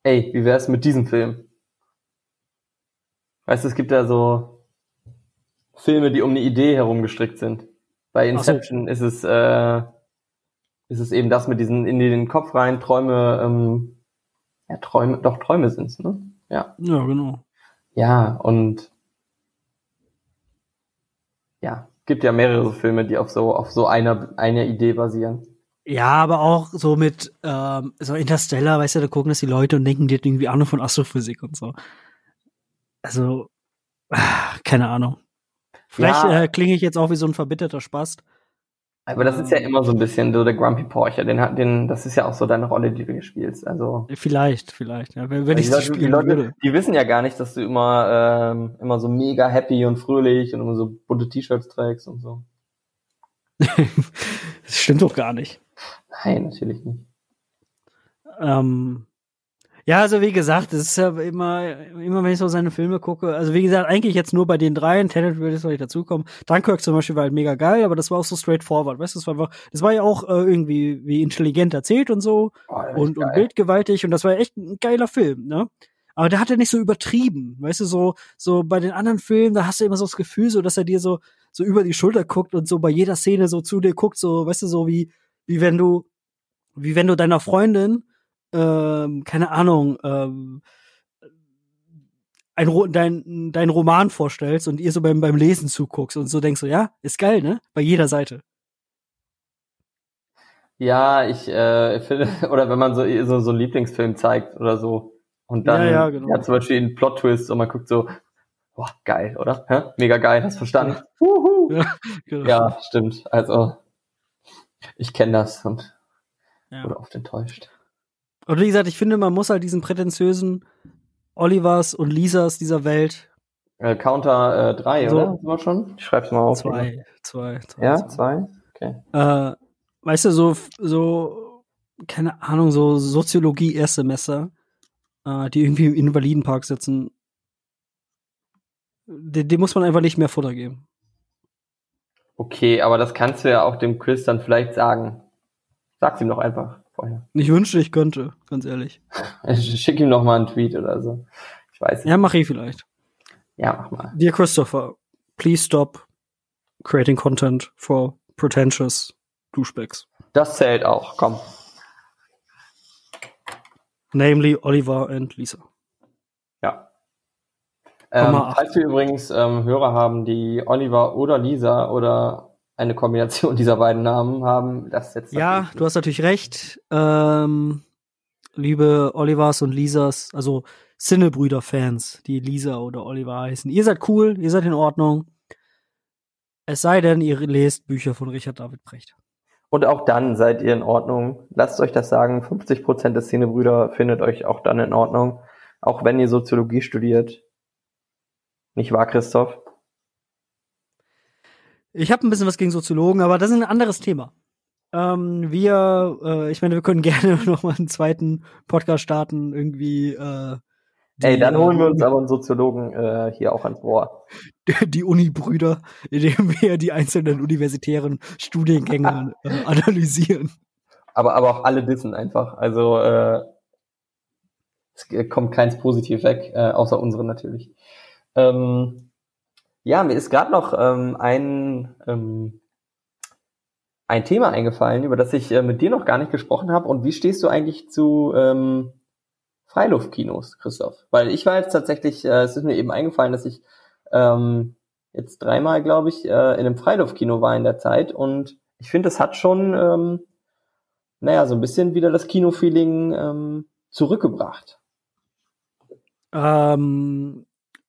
ey, wie wär's mit diesem Film? Weißt du, es gibt ja so Filme, die um eine Idee herumgestrickt sind. Bei Inception so. ist es, äh, ist es eben das mit diesen in den Kopf rein, Träume, ähm, ja, Träume, doch Träume sind's, ne? Ja. Ja, genau. Ja, und ja, gibt ja mehrere Filme, die auf so, auf so einer, einer Idee basieren. Ja, aber auch so mit ähm, so Interstellar, weißt du, da gucken das die Leute und denken, die hat irgendwie Ahnung von Astrophysik und so. Also, keine Ahnung. Vielleicht ja. äh, klinge ich jetzt auch wie so ein verbitterter Spast. Aber das ist ja immer so ein bisschen so der Grumpy Porsche, den hat den, das ist ja auch so deine Rolle, die du hier spielst. Also vielleicht, vielleicht, ja, wenn, wenn ich Leute, spielen die Leute, würde. Die wissen ja gar nicht, dass du immer ähm, immer so mega happy und fröhlich und immer so bunte T-Shirts trägst und so. das stimmt doch gar nicht. Nein, natürlich nicht. Ähm, ja, also wie gesagt, es ist ja immer, immer wenn ich so seine Filme gucke, also wie gesagt, eigentlich jetzt nur bei den dreien, Tenet würde jetzt noch nicht dazukommen. Dunkirk zum Beispiel war halt mega geil, aber das war auch so straightforward, weißt du, das war einfach, das war ja auch äh, irgendwie wie intelligent erzählt und so oh, und, und bildgewaltig und das war echt ein geiler Film, ne? Aber der hat ja nicht so übertrieben, weißt du, so, so bei den anderen Filmen, da hast du immer so das Gefühl, so, dass er dir so, so über die Schulter guckt und so bei jeder Szene so zu dir guckt, so, weißt du, so wie, wie wenn du, wie wenn du deiner Freundin ähm, keine Ahnung, ähm, ein, dein, dein Roman vorstellst und ihr so beim, beim Lesen zuguckst und so denkst du, ja, ist geil, ne? Bei jeder Seite. Ja, ich äh, finde, oder wenn man so, so, so einen Lieblingsfilm zeigt oder so und dann ja, ja, genau. ja zum Beispiel einen Plot-Twist und man guckt so, boah, geil, oder? Hä? Mega geil, hast verstanden? Ja, genau. ja stimmt. Also ich kenne das und ja. wurde oft enttäuscht. Und wie gesagt, ich finde, man muss halt diesen prätentiösen Olivers und Lisas dieser Welt. Äh, Counter 3, äh, so. oder? Sind wir schon? Ich schreib's mal auf. Zwei, zwei, zwei. Ja, zwei? Okay. Äh, weißt du, so, so, keine Ahnung, so Soziologie Erstsemester, äh, die irgendwie im Invalidenpark sitzen, dem, dem muss man einfach nicht mehr Futter geben. Okay, aber das kannst du ja auch dem Chris dann vielleicht sagen. Sag's ihm doch einfach vorher. Ich wünschte, ich könnte, ganz ehrlich. Schick ihm noch mal einen Tweet oder so. Ich weiß nicht. Ja, mach ich vielleicht. Ja, mach mal. Dear Christopher, please stop creating content for pretentious douchebags. Das zählt auch, komm. Namely Oliver and Lisa. Ja. Ähm, falls wir übrigens ähm, Hörer haben, die Oliver oder Lisa oder eine Kombination dieser beiden Namen haben. Das jetzt ja, du hast natürlich recht. Ähm, liebe Olivers und Lisas, also Sinnebrüder-Fans, die Lisa oder Oliver heißen. Ihr seid cool, ihr seid in Ordnung. Es sei denn, ihr lest Bücher von Richard David Brecht. Und auch dann seid ihr in Ordnung. Lasst euch das sagen. 50 Prozent der Szenebrüder findet euch auch dann in Ordnung. Auch wenn ihr Soziologie studiert. Nicht wahr, Christoph? Ich habe ein bisschen was gegen Soziologen, aber das ist ein anderes Thema. Ähm, wir, äh, ich meine, wir können gerne noch mal einen zweiten Podcast starten, irgendwie. Äh, die, Ey, dann holen wir uns aber einen Soziologen äh, hier auch ans Ohr. Die Uni-Brüder, indem wir die einzelnen universitären Studiengänge äh, analysieren. aber, aber auch alle dissen einfach. Also äh, es kommt keins positiv weg, äh, außer unsere natürlich. Ähm, ja, mir ist gerade noch ähm, ein, ähm, ein Thema eingefallen, über das ich äh, mit dir noch gar nicht gesprochen habe. Und wie stehst du eigentlich zu ähm, Freiluftkinos, Christoph? Weil ich war jetzt tatsächlich, äh, es ist mir eben eingefallen, dass ich ähm, jetzt dreimal, glaube ich, äh, in einem Freiluftkino war in der Zeit. Und ich finde, es hat schon, ähm, naja, so ein bisschen wieder das Kinofeeling ähm, zurückgebracht. Ähm,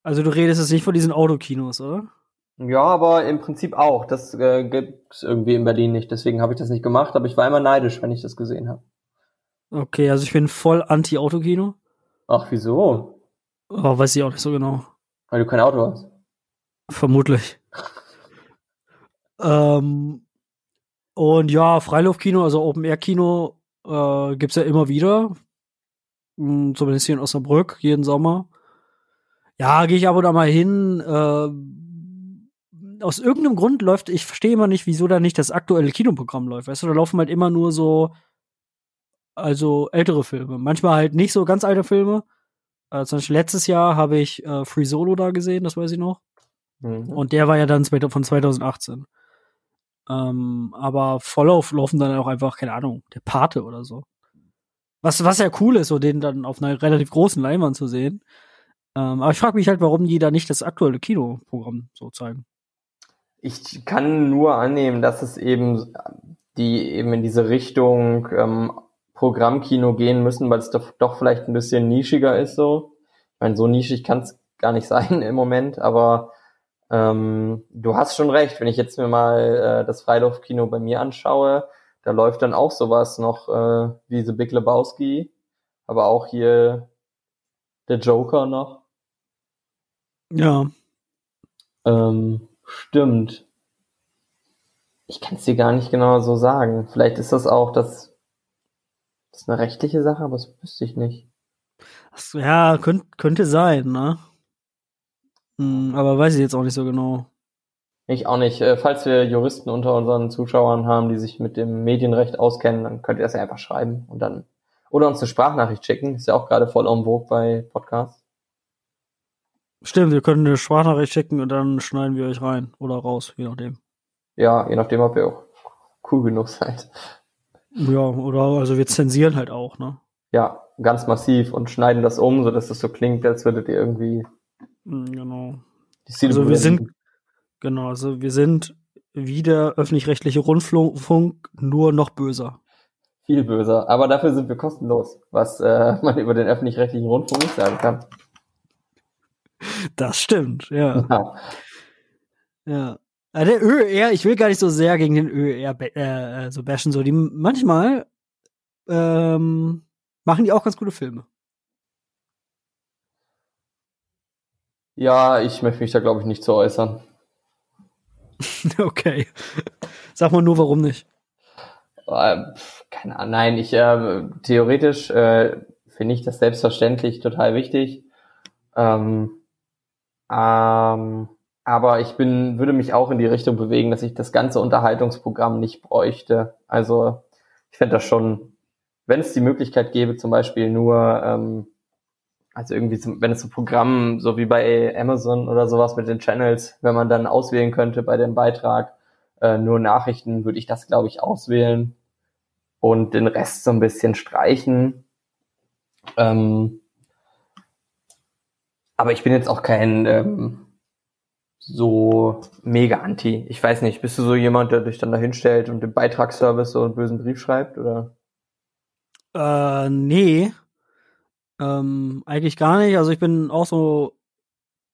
also du redest jetzt nicht von diesen Autokinos, oder? Ja, aber im Prinzip auch. Das äh, gibt es irgendwie in Berlin nicht. Deswegen habe ich das nicht gemacht, aber ich war immer neidisch, wenn ich das gesehen habe. Okay, also ich bin voll anti-Autokino. Ach, wieso? Oh, weiß ich auch nicht so genau. Weil du kein Auto hast. Vermutlich. ähm, und ja, Freiluftkino, also Open-Air-Kino äh, gibt's ja immer wieder. Hm, zumindest hier in Osnabrück, jeden Sommer. Ja, gehe ich ab und an mal hin. Äh, aus irgendeinem Grund läuft, ich verstehe immer nicht, wieso da nicht das aktuelle Kinoprogramm läuft. Weißt du, da laufen halt immer nur so, also ältere Filme. Manchmal halt nicht so ganz alte Filme. Äh, zum Beispiel letztes Jahr habe ich äh, Free Solo da gesehen, das weiß ich noch. Mhm. Und der war ja dann von 2018. Ähm, aber Volllauf laufen dann auch einfach, keine Ahnung, der Pate oder so. Was, was ja cool ist, so den dann auf einer relativ großen Leinwand zu sehen. Ähm, aber ich frage mich halt, warum die da nicht das aktuelle Kinoprogramm so zeigen. Ich kann nur annehmen, dass es eben die eben in diese Richtung ähm, Programmkino gehen müssen, weil es doch, doch vielleicht ein bisschen nischiger ist so. Ich meine, so nischig kann es gar nicht sein im Moment, aber ähm, du hast schon recht, wenn ich jetzt mir mal äh, das Freiluftkino bei mir anschaue, da läuft dann auch sowas noch äh, wie The Big Lebowski, aber auch hier der Joker noch. Ja. Ähm, stimmt. Ich kann es dir gar nicht genau so sagen. Vielleicht ist das auch das, das ist eine rechtliche Sache, aber das wüsste ich nicht. Ja, könnt, könnte sein, ne? Hm, aber weiß ich jetzt auch nicht so genau. Ich auch nicht. Äh, falls wir Juristen unter unseren Zuschauern haben, die sich mit dem Medienrecht auskennen, dann könnt ihr das ja einfach schreiben und dann oder uns eine Sprachnachricht schicken. Ist ja auch gerade voll en vogue bei Podcasts. Stimmt, wir können eine Sprachnachricht schicken und dann schneiden wir euch rein oder raus, je nachdem. Ja, je nachdem, ob ihr auch cool genug seid. Ja, oder also wir zensieren halt auch, ne? Ja, ganz massiv und schneiden das um, so dass es so klingt, als würdet ihr irgendwie. Hm, genau. also wir sind genau, also wir sind wie der öffentlich-rechtliche Rundfunk, nur noch böser. Viel böser, aber dafür sind wir kostenlos, was äh, man über den öffentlich-rechtlichen Rundfunk nicht sagen kann. Das stimmt, ja. Ja. ja. Ah, der ÖR, ich will gar nicht so sehr gegen den ÖR äh, so bashen, so die manchmal ähm, machen die auch ganz gute Filme. Ja, ich möchte mich da glaube ich nicht zu äußern. okay. Sag mal nur, warum nicht. Äh, keine Ahnung, nein, ich äh, theoretisch äh, finde ich das selbstverständlich total wichtig. Ähm, ähm, aber ich bin, würde mich auch in die Richtung bewegen, dass ich das ganze Unterhaltungsprogramm nicht bräuchte. Also ich fände das schon, wenn es die Möglichkeit gäbe, zum Beispiel nur, ähm, also irgendwie, zum, wenn es so Programm, so wie bei Amazon oder sowas mit den Channels, wenn man dann auswählen könnte bei dem Beitrag, äh, nur Nachrichten, würde ich das, glaube ich, auswählen und den Rest so ein bisschen streichen. Ähm, aber ich bin jetzt auch kein ähm, so mega anti. Ich weiß nicht, bist du so jemand, der dich dann da hinstellt und dem Beitragsservice so einen bösen Brief schreibt, oder? Äh, nee. Ähm, eigentlich gar nicht. Also ich bin auch so,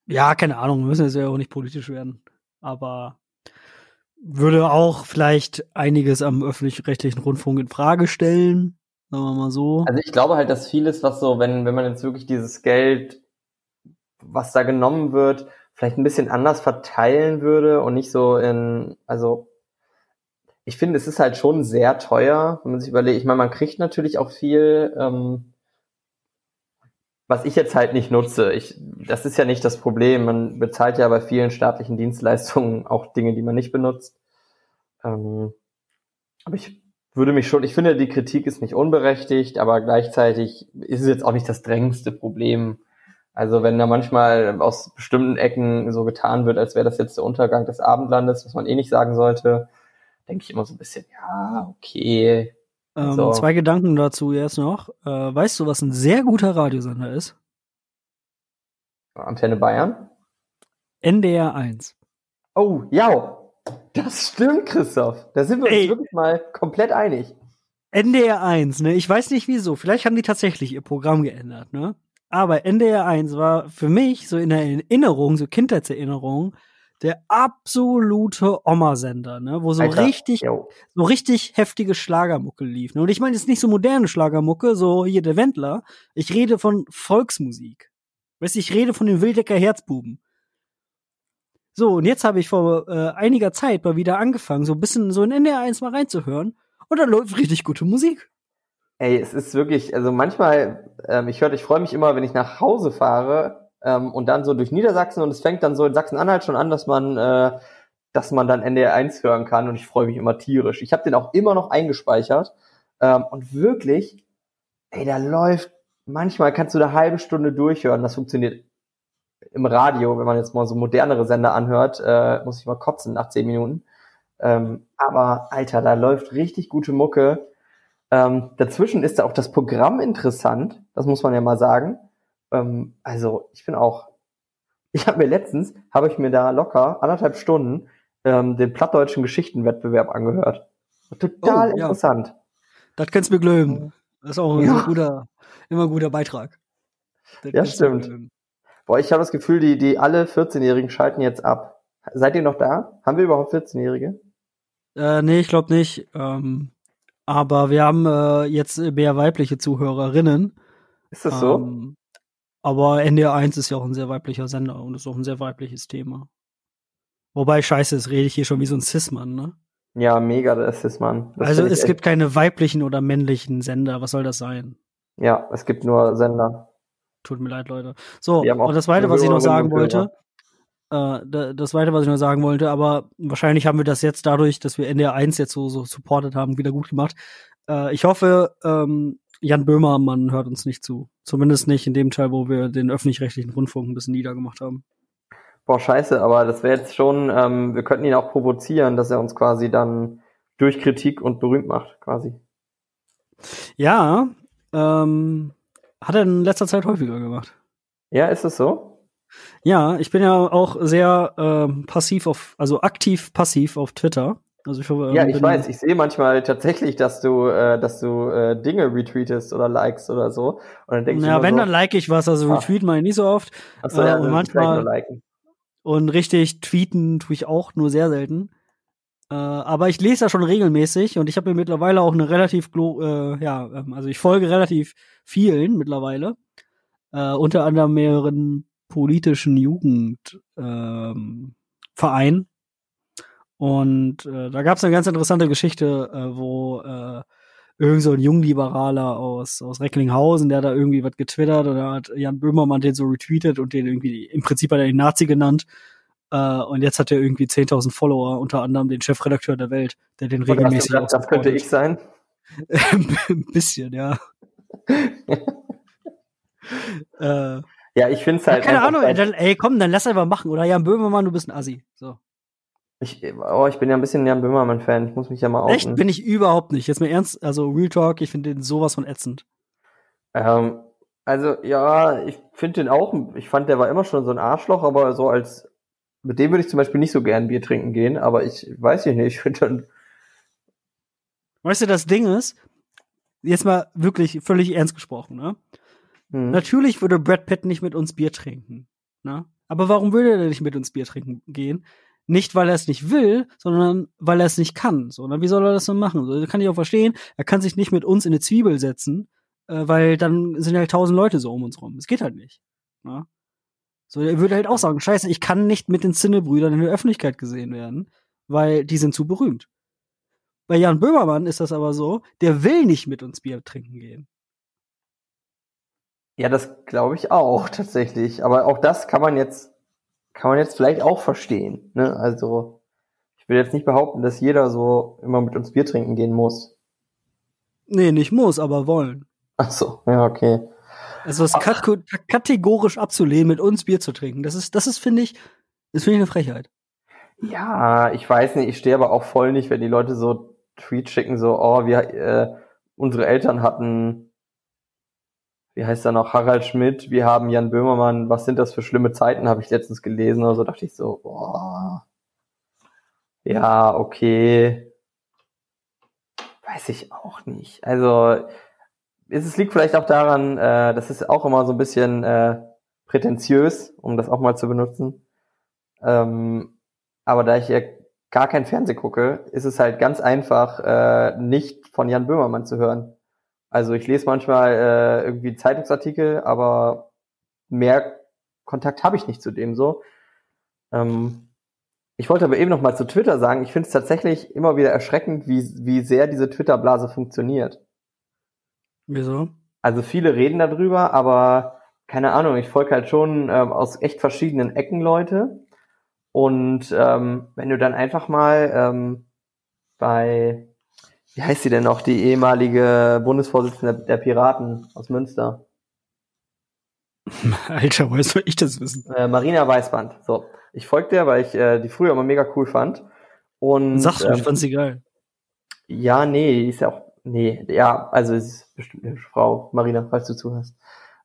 ja, keine Ahnung, wir müssen jetzt ja auch nicht politisch werden. Aber würde auch vielleicht einiges am öffentlich-rechtlichen Rundfunk in Frage stellen. Sagen wir mal so. Also ich glaube halt, dass vieles, was so, wenn, wenn man jetzt wirklich dieses Geld was da genommen wird, vielleicht ein bisschen anders verteilen würde und nicht so in, also ich finde, es ist halt schon sehr teuer, wenn man sich überlegt. Ich meine, man kriegt natürlich auch viel, ähm, was ich jetzt halt nicht nutze. Ich, das ist ja nicht das Problem. Man bezahlt ja bei vielen staatlichen Dienstleistungen auch Dinge, die man nicht benutzt. Ähm, aber ich würde mich schon, ich finde, die Kritik ist nicht unberechtigt, aber gleichzeitig ist es jetzt auch nicht das drängendste Problem. Also wenn da manchmal aus bestimmten Ecken so getan wird, als wäre das jetzt der Untergang des Abendlandes, was man eh nicht sagen sollte, denke ich immer so ein bisschen, ja, okay. Ähm, so. Zwei Gedanken dazu jetzt noch. Äh, weißt du, was ein sehr guter Radiosender ist? Antenne Bayern? NDR 1. Oh, ja. Das stimmt, Christoph. Da sind wir Ey. uns wirklich mal komplett einig. NDR 1, ne? Ich weiß nicht wieso. Vielleicht haben die tatsächlich ihr Programm geändert, ne? Aber NDR 1 war für mich so in der Erinnerung, so Kindheitserinnerung, der absolute Oma-Sender, ne? Wo so Alter, richtig, yo. so richtig heftige Schlagermucke lief. Ne? Und ich meine jetzt nicht so moderne Schlagermucke, so hier der Wendler. Ich rede von Volksmusik. Weißt du, ich rede von den Wildecker Herzbuben. So, und jetzt habe ich vor äh, einiger Zeit mal wieder angefangen, so ein bisschen so in NDR 1 mal reinzuhören. Und da läuft richtig gute Musik. Ey, es ist wirklich, also manchmal, ähm, ich höre, ich freue mich immer, wenn ich nach Hause fahre ähm, und dann so durch Niedersachsen und es fängt dann so in Sachsen-Anhalt schon an, dass man, äh, dass man dann NDR 1 hören kann und ich freue mich immer tierisch. Ich habe den auch immer noch eingespeichert ähm, und wirklich, ey, da läuft, manchmal kannst du da halbe Stunde durchhören, das funktioniert im Radio, wenn man jetzt mal so modernere Sender anhört, äh, muss ich mal kotzen nach zehn Minuten. Ähm, aber Alter, da läuft richtig gute Mucke. Ähm, dazwischen ist da auch das Programm interessant, das muss man ja mal sagen. Ähm, also ich bin auch, ich habe mir letztens, habe ich mir da locker anderthalb Stunden ähm, den plattdeutschen Geschichtenwettbewerb angehört. Total oh, interessant. Ja. Das kannst du mir glöben. Das ist auch ja. ein guter, immer ein guter Beitrag. Das ja, stimmt. Boah, ich habe das Gefühl, die, die alle 14-Jährigen schalten jetzt ab. Seid ihr noch da? Haben wir überhaupt 14-Jährige? Äh, nee, ich glaube nicht. Ähm, aber wir haben äh, jetzt mehr weibliche Zuhörerinnen. Ist das so? Ähm, aber NDR 1 ist ja auch ein sehr weiblicher Sender und ist auch ein sehr weibliches Thema. Wobei, scheiße, das rede ich hier schon wie so ein Cis-Mann, ne? Ja, mega der Cis-Mann. Also es gibt keine weiblichen oder männlichen Sender. Was soll das sein? Ja, es gibt nur Sender. Tut mir leid, Leute. So, und das Zweite, was ich noch sagen wollte, das Zweite, was ich noch sagen wollte, aber wahrscheinlich haben wir das jetzt dadurch, dass wir NDR 1 jetzt so, so supportet haben, wieder gut gemacht. Äh, ich hoffe, ähm, Jan Böhmermann hört uns nicht zu. Zumindest nicht in dem Teil, wo wir den öffentlich-rechtlichen Rundfunk ein bisschen niedergemacht haben. Boah, scheiße, aber das wäre jetzt schon, ähm, wir könnten ihn auch provozieren, dass er uns quasi dann durch Kritik und berühmt macht, quasi. Ja, ähm, hat er in letzter Zeit häufiger gemacht. Ja, ist es so? Ja, ich bin ja auch sehr ähm, passiv auf, also aktiv passiv auf Twitter. Also ich, ähm, ja, ich weiß, ich sehe manchmal tatsächlich, dass du, äh, dass du äh, Dinge retweetest oder likes oder so. Und dann denke ja, wenn, so, dann like ich was, also ah. retweet mal nicht so oft. Ach so, ja, äh, und manchmal und richtig tweeten tue ich auch nur sehr selten. Äh, aber ich lese da schon regelmäßig und ich habe mir mittlerweile auch eine relativ, äh, ja, ähm, also ich folge relativ vielen mittlerweile. Äh, unter anderem mehreren politischen Jugendvereinen. Ähm, und äh, da gab es eine ganz interessante Geschichte, äh, wo äh, irgend so ein Jungliberaler aus, aus Recklinghausen, der da irgendwie was getwittert da hat Jan Böhmermann den so retweetet und den irgendwie, im Prinzip hat er den Nazi genannt. Uh, und jetzt hat er irgendwie 10.000 Follower, unter anderem den Chefredakteur der Welt, der den regelmäßig. Das, das könnte ich sein. Ein bisschen, ja. äh, ja, ich finde es halt. Ja, keine Ahnung, ey, dann, ey, komm, dann lass einfach machen. Oder Jan Böhmermann, du bist ein Assi. So. Ich, oh, ich bin ja ein bisschen Jan Böhmermann-Fan. Ich muss mich ja mal outen. Echt? Bin ich überhaupt nicht. Jetzt mal ernst, also Real Talk, ich finde den sowas von ätzend. Ähm, also, ja, ich finde den auch, ich fand, der war immer schon so ein Arschloch, aber so als mit dem würde ich zum Beispiel nicht so gern Bier trinken gehen, aber ich weiß ich nicht, ich finde dann. Weißt du, das Ding ist, jetzt mal wirklich völlig ernst gesprochen, ne? Hm. Natürlich würde Brad Pitt nicht mit uns Bier trinken, ne? Aber warum würde er nicht mit uns Bier trinken gehen? Nicht, weil er es nicht will, sondern weil er es nicht kann. So, ne? wie soll er das denn machen? So, das kann ich auch verstehen. Er kann sich nicht mit uns in eine Zwiebel setzen, äh, weil dann sind halt tausend Leute so um uns rum. Es geht halt nicht. Ne? So, er würde halt auch sagen, scheiße, ich kann nicht mit den Zinnebrüdern in der Öffentlichkeit gesehen werden, weil die sind zu berühmt. Bei Jan Böhmermann ist das aber so, der will nicht mit uns Bier trinken gehen. Ja, das glaube ich auch tatsächlich. Aber auch das kann man jetzt, kann man jetzt vielleicht auch verstehen. Ne? Also ich will jetzt nicht behaupten, dass jeder so immer mit uns Bier trinken gehen muss. Nee, nicht muss, aber wollen. Ach so, ja, okay. Also es kategorisch abzulehnen, mit uns Bier zu trinken, das ist, das ist, finde ich, das finde ich eine Frechheit. Ja, ich weiß nicht, ich stehe aber auch voll nicht, wenn die Leute so Tweets schicken, so, oh, wir, äh, unsere Eltern hatten, wie heißt er noch, Harald Schmidt, wir haben Jan Böhmermann, was sind das für schlimme Zeiten, habe ich letztens gelesen oder so, dachte ich so, boah, ja, okay, weiß ich auch nicht. Also, es liegt vielleicht auch daran, äh, das ist auch immer so ein bisschen äh, prätentiös, um das auch mal zu benutzen. Ähm, aber da ich ja gar kein Fernseh gucke, ist es halt ganz einfach, äh, nicht von Jan Böhmermann zu hören. Also ich lese manchmal äh, irgendwie Zeitungsartikel, aber mehr Kontakt habe ich nicht zu dem so. Ähm, ich wollte aber eben noch mal zu Twitter sagen, ich finde es tatsächlich immer wieder erschreckend, wie, wie sehr diese Twitter-Blase funktioniert. Wieso? Also viele reden darüber, aber keine Ahnung, ich folge halt schon ähm, aus echt verschiedenen Ecken Leute und ähm, wenn du dann einfach mal ähm, bei, wie heißt sie denn noch, die ehemalige Bundesvorsitzende der Piraten aus Münster? Alter, woher soll ich das wissen? Äh, Marina Weißband. So, ich folge der, weil ich äh, die früher immer mega cool fand. Und sagst du, ähm, ich fand sie geil. Ja, nee, die ist ja auch, nee, ja, also es ist bestimmt eine Frau, Marina, falls du zuhörst.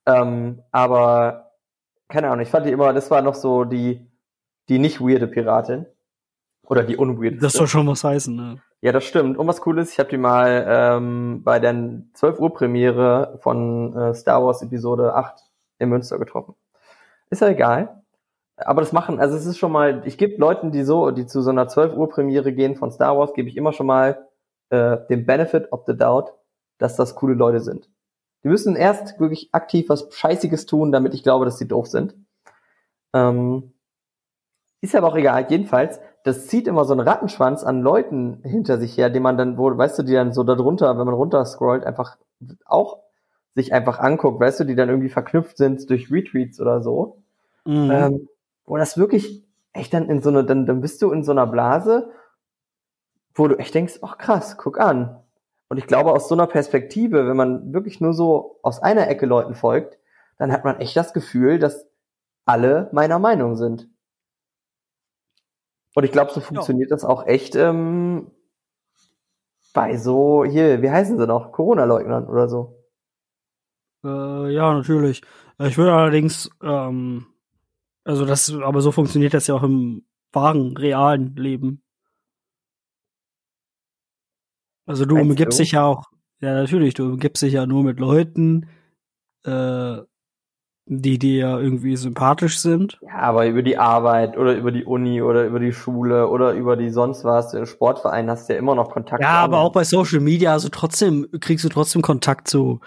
Ähm, aber keine Ahnung, ich fand die immer, das war noch so die die nicht weirde Piratin. Oder die unweirde. Das soll schon was heißen, ne? Ja, das stimmt. Und was cool ist, ich habe die mal ähm, bei der 12 Uhr Premiere von äh, Star Wars Episode 8 in Münster getroffen. Ist ja egal. Aber das machen, also es ist schon mal, ich gebe Leuten, die so, die zu so einer 12 Uhr Premiere gehen von Star Wars, gebe ich immer schon mal äh, den Benefit of the Doubt, dass das coole Leute sind. Die müssen erst wirklich aktiv was Scheißiges tun, damit ich glaube, dass sie doof sind. Ähm, ist aber auch egal. Jedenfalls, das zieht immer so einen Rattenschwanz an Leuten hinter sich her, die man dann, wo, weißt du, die dann so da drunter, wenn man runter scrollt, einfach auch sich einfach anguckt, weißt du, die dann irgendwie verknüpft sind durch Retweets oder so. Mhm. Ähm, wo das wirklich echt dann in so eine, dann, dann bist du in so einer Blase, wo du echt denkst, ach krass, guck an. Und ich glaube, aus so einer Perspektive, wenn man wirklich nur so aus einer Ecke Leuten folgt, dann hat man echt das Gefühl, dass alle meiner Meinung sind. Und ich glaube, so funktioniert ja. das auch echt ähm, bei so, hier, wie heißen sie noch? Corona-Leugnern oder so. Äh, ja, natürlich. Ich würde allerdings, ähm, also das, aber so funktioniert das ja auch im wahren, realen Leben. Also du umgibst dich ja auch, ja natürlich, du umgibst dich ja nur mit Leuten, äh, die dir irgendwie sympathisch sind. Ja, aber über die Arbeit oder über die Uni oder über die Schule oder über die sonst was, den Sportverein hast du ja immer noch Kontakt. Ja, aber auch bei Social Media, also trotzdem kriegst du trotzdem Kontakt zu,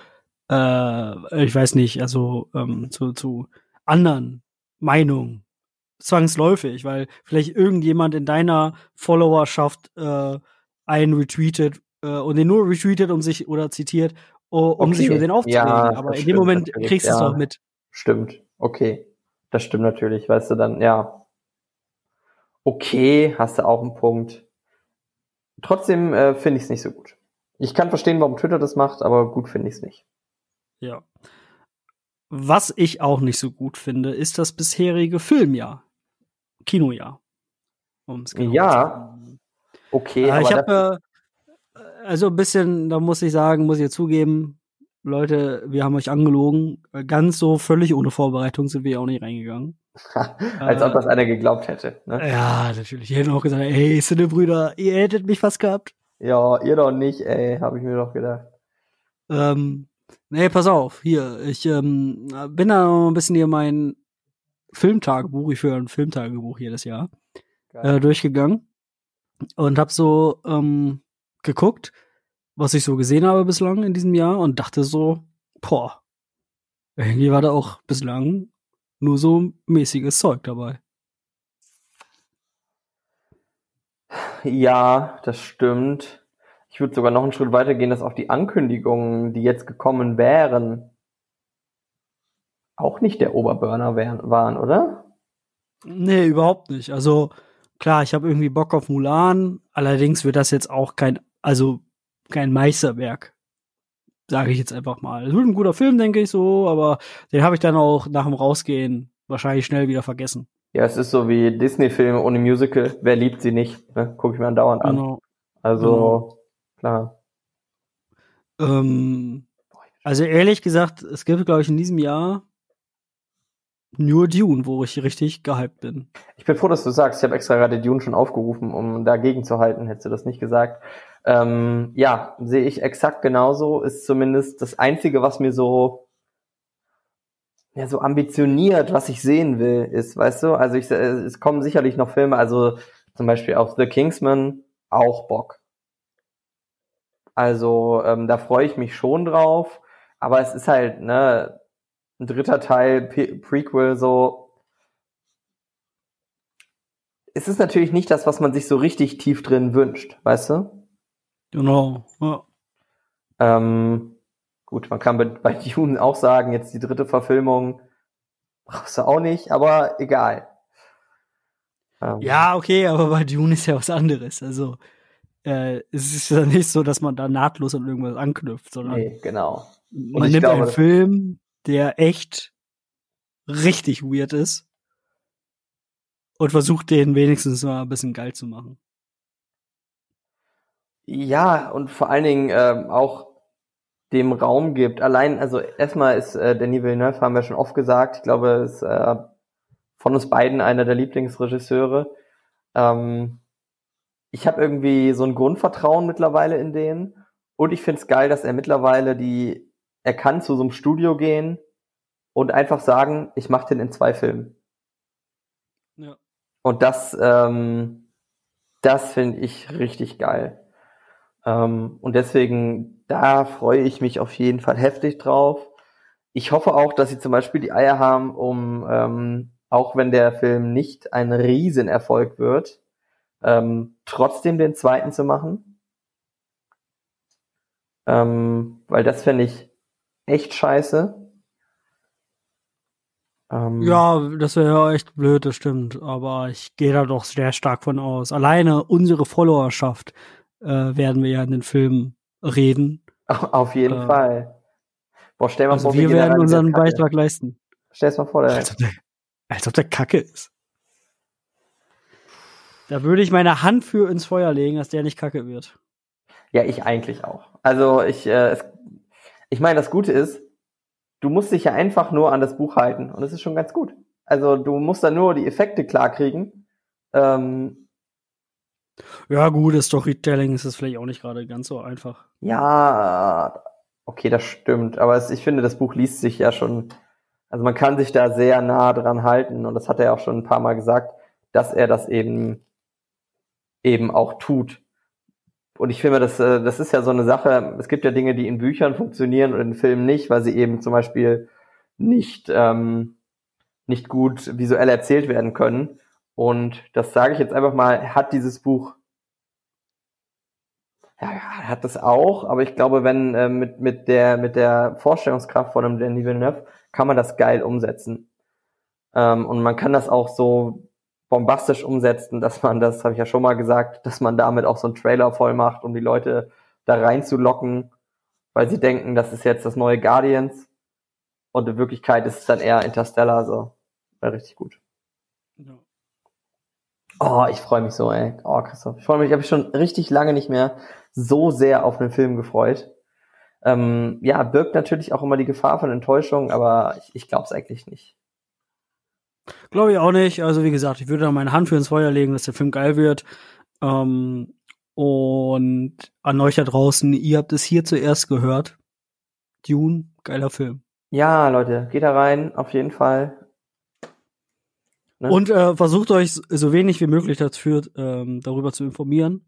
äh, ich weiß nicht, also ähm, zu, zu anderen Meinungen. Zwangsläufig, weil vielleicht irgendjemand in deiner Followerschaft äh, einen retweetet äh, und den nur retweetet, um sich oder zitiert, um okay. sich über den aufzuregen. Ja, aber in dem Moment kriegst du es auch mit. Stimmt. Okay. Das stimmt natürlich. Weißt du dann, ja. Okay, hast du auch einen Punkt. Trotzdem äh, finde ich es nicht so gut. Ich kann verstehen, warum Twitter das macht, aber gut finde ich es nicht. Ja. Was ich auch nicht so gut finde, ist das bisherige Filmjahr. Kinojahr. Um's genau ja. Okay. Äh, ich habe äh, also ein bisschen, da muss ich sagen, muss ich jetzt zugeben, Leute, wir haben euch angelogen. Ganz so völlig ohne Vorbereitung sind wir auch nicht reingegangen. Als äh, ob das einer geglaubt hätte. Ne? Ja, natürlich. Die hätten auch gesagt, ey, Sinne Brüder, ihr hättet mich fast gehabt. Ja, ihr doch nicht, ey, habe ich mir doch gedacht. Ähm, nee, pass auf, hier, ich ähm, bin da noch ein bisschen hier mein Filmtagebuch, ich führe ein Filmtagebuch jedes Jahr, äh, durchgegangen und hab so ähm, geguckt, was ich so gesehen habe bislang in diesem Jahr und dachte so, boah, irgendwie war da auch bislang nur so mäßiges Zeug dabei. Ja, das stimmt. Ich würde sogar noch einen Schritt weiter gehen, dass auch die Ankündigungen, die jetzt gekommen wären, auch nicht der Oberburner waren, oder? Nee, überhaupt nicht. Also klar, ich habe irgendwie Bock auf Mulan, allerdings wird das jetzt auch kein, also kein Meisterwerk. Sage ich jetzt einfach mal. Es wird ein guter Film, denke ich so, aber den habe ich dann auch nach dem Rausgehen wahrscheinlich schnell wieder vergessen. Ja, es ist so wie Disney-Filme ohne Musical. Wer liebt sie nicht? Ne? Gucke ich mir andauernd an. Genau. Also, genau. klar. Ähm, also ehrlich gesagt, es gibt, glaube ich, in diesem Jahr nur Dune, wo ich richtig gehypt bin. Ich bin froh, dass du sagst. Ich habe extra gerade Dune schon aufgerufen, um dagegen zu halten. Hättest du das nicht gesagt. Ähm, ja, sehe ich exakt genauso. Ist zumindest das Einzige, was mir so ja so ambitioniert, was ich sehen will, ist, weißt du. Also ich, äh, es kommen sicherlich noch Filme, also zum Beispiel auf The Kingsman auch Bock. Also ähm, da freue ich mich schon drauf. Aber es ist halt ne ein dritter Teil P Prequel so es ist natürlich nicht das, was man sich so richtig tief drin wünscht, weißt du? Genau, ja. Ähm, gut, man kann bei, bei Dune auch sagen, jetzt die dritte Verfilmung brauchst du auch nicht, aber egal. Ähm, ja, okay, aber bei Dune ist ja was anderes. Also, äh, es ist ja nicht so, dass man da nahtlos an irgendwas anknüpft, sondern nee, genau. man nimmt glaube, einen Film, der echt richtig weird ist und versucht den wenigstens mal ein bisschen geil zu machen. Ja, und vor allen Dingen ähm, auch dem Raum gibt. Allein, also erstmal ist äh, Denis Villeneuve, haben wir schon oft gesagt, ich glaube, ist äh, von uns beiden einer der Lieblingsregisseure. Ähm, ich habe irgendwie so ein Grundvertrauen mittlerweile in den. Und ich finde es geil, dass er mittlerweile die, er kann zu so einem Studio gehen und einfach sagen, ich mache den in zwei Filmen. Ja. Und das, ähm, das finde ich richtig geil. Ähm, und deswegen, da freue ich mich auf jeden Fall heftig drauf. Ich hoffe auch, dass sie zum Beispiel die Eier haben, um, ähm, auch wenn der Film nicht ein Riesenerfolg wird, ähm, trotzdem den zweiten zu machen. Ähm, weil das fände ich echt scheiße. Ähm, ja, das wäre ja echt blöd, das stimmt. Aber ich gehe da doch sehr stark von aus. Alleine unsere Followerschaft äh, werden wir ja in den Filmen reden. Auf jeden äh, Fall. Boah, stell mal also vor, wir, wir werden unseren Beitrag leisten. Stell's mal vor, der als, ob der als ob der Kacke ist. Da würde ich meine Hand für ins Feuer legen, dass der nicht Kacke wird. Ja, ich eigentlich auch. Also ich, äh, es, ich meine, das Gute ist, du musst dich ja einfach nur an das Buch halten und das ist schon ganz gut. Also du musst da nur die Effekte klarkriegen. Ähm, ja, gut, das Storytelling ist es vielleicht auch nicht gerade ganz so einfach. Ja, okay, das stimmt. Aber es, ich finde, das Buch liest sich ja schon, also man kann sich da sehr nah dran halten und das hat er auch schon ein paar Mal gesagt, dass er das eben eben auch tut. Und ich finde, das, äh, das ist ja so eine Sache, es gibt ja Dinge, die in Büchern funktionieren und in Filmen nicht, weil sie eben zum Beispiel nicht, ähm, nicht gut visuell erzählt werden können. Und das sage ich jetzt einfach mal, hat dieses Buch, ja, hat das auch, aber ich glaube, wenn äh, mit, mit, der, mit der Vorstellungskraft von einem Denis Villeneuve kann man das geil umsetzen. Ähm, und man kann das auch so bombastisch umsetzen, dass man das, habe ich ja schon mal gesagt, dass man damit auch so einen Trailer voll macht, um die Leute da reinzulocken, weil sie denken, das ist jetzt das neue Guardians. Und in Wirklichkeit ist es dann eher Interstellar, so. Wäre richtig gut. Ja. Oh, ich freue mich so, ey. Oh, Christoph. Ich freue mich, ich habe mich schon richtig lange nicht mehr so sehr auf einen Film gefreut. Ähm, ja, birgt natürlich auch immer die Gefahr von Enttäuschung, aber ich, ich glaube es eigentlich nicht. Glaube ich auch nicht. Also wie gesagt, ich würde da meine Hand für ins Feuer legen, dass der Film geil wird. Ähm, und an euch da draußen, ihr habt es hier zuerst gehört. Dune, geiler Film. Ja, Leute, geht da rein, auf jeden Fall. Ne? Und äh, versucht euch so wenig wie möglich dazu, ähm, darüber zu informieren.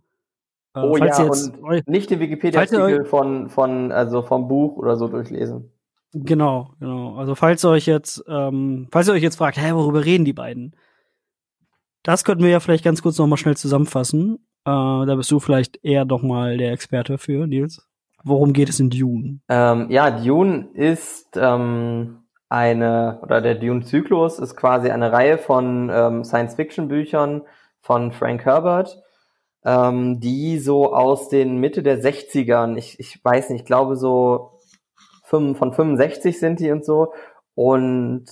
Äh, oh ja, jetzt, und nicht den Wikipedia-Artikel von, von, also vom Buch oder so durchlesen. Genau, genau. Also falls ihr euch jetzt, ähm, falls ihr euch jetzt fragt, hä, worüber reden die beiden? Das könnten wir ja vielleicht ganz kurz nochmal schnell zusammenfassen. Äh, da bist du vielleicht eher doch mal der Experte für, Nils. Worum geht es in Dune? Ähm, ja, Dune ist ähm, eine, oder der Dune-Zyklus ist quasi eine Reihe von ähm, Science-Fiction-Büchern von Frank Herbert, ähm, die so aus den Mitte der 60ern, ich, ich weiß nicht, ich glaube so von 65 sind die und so. Und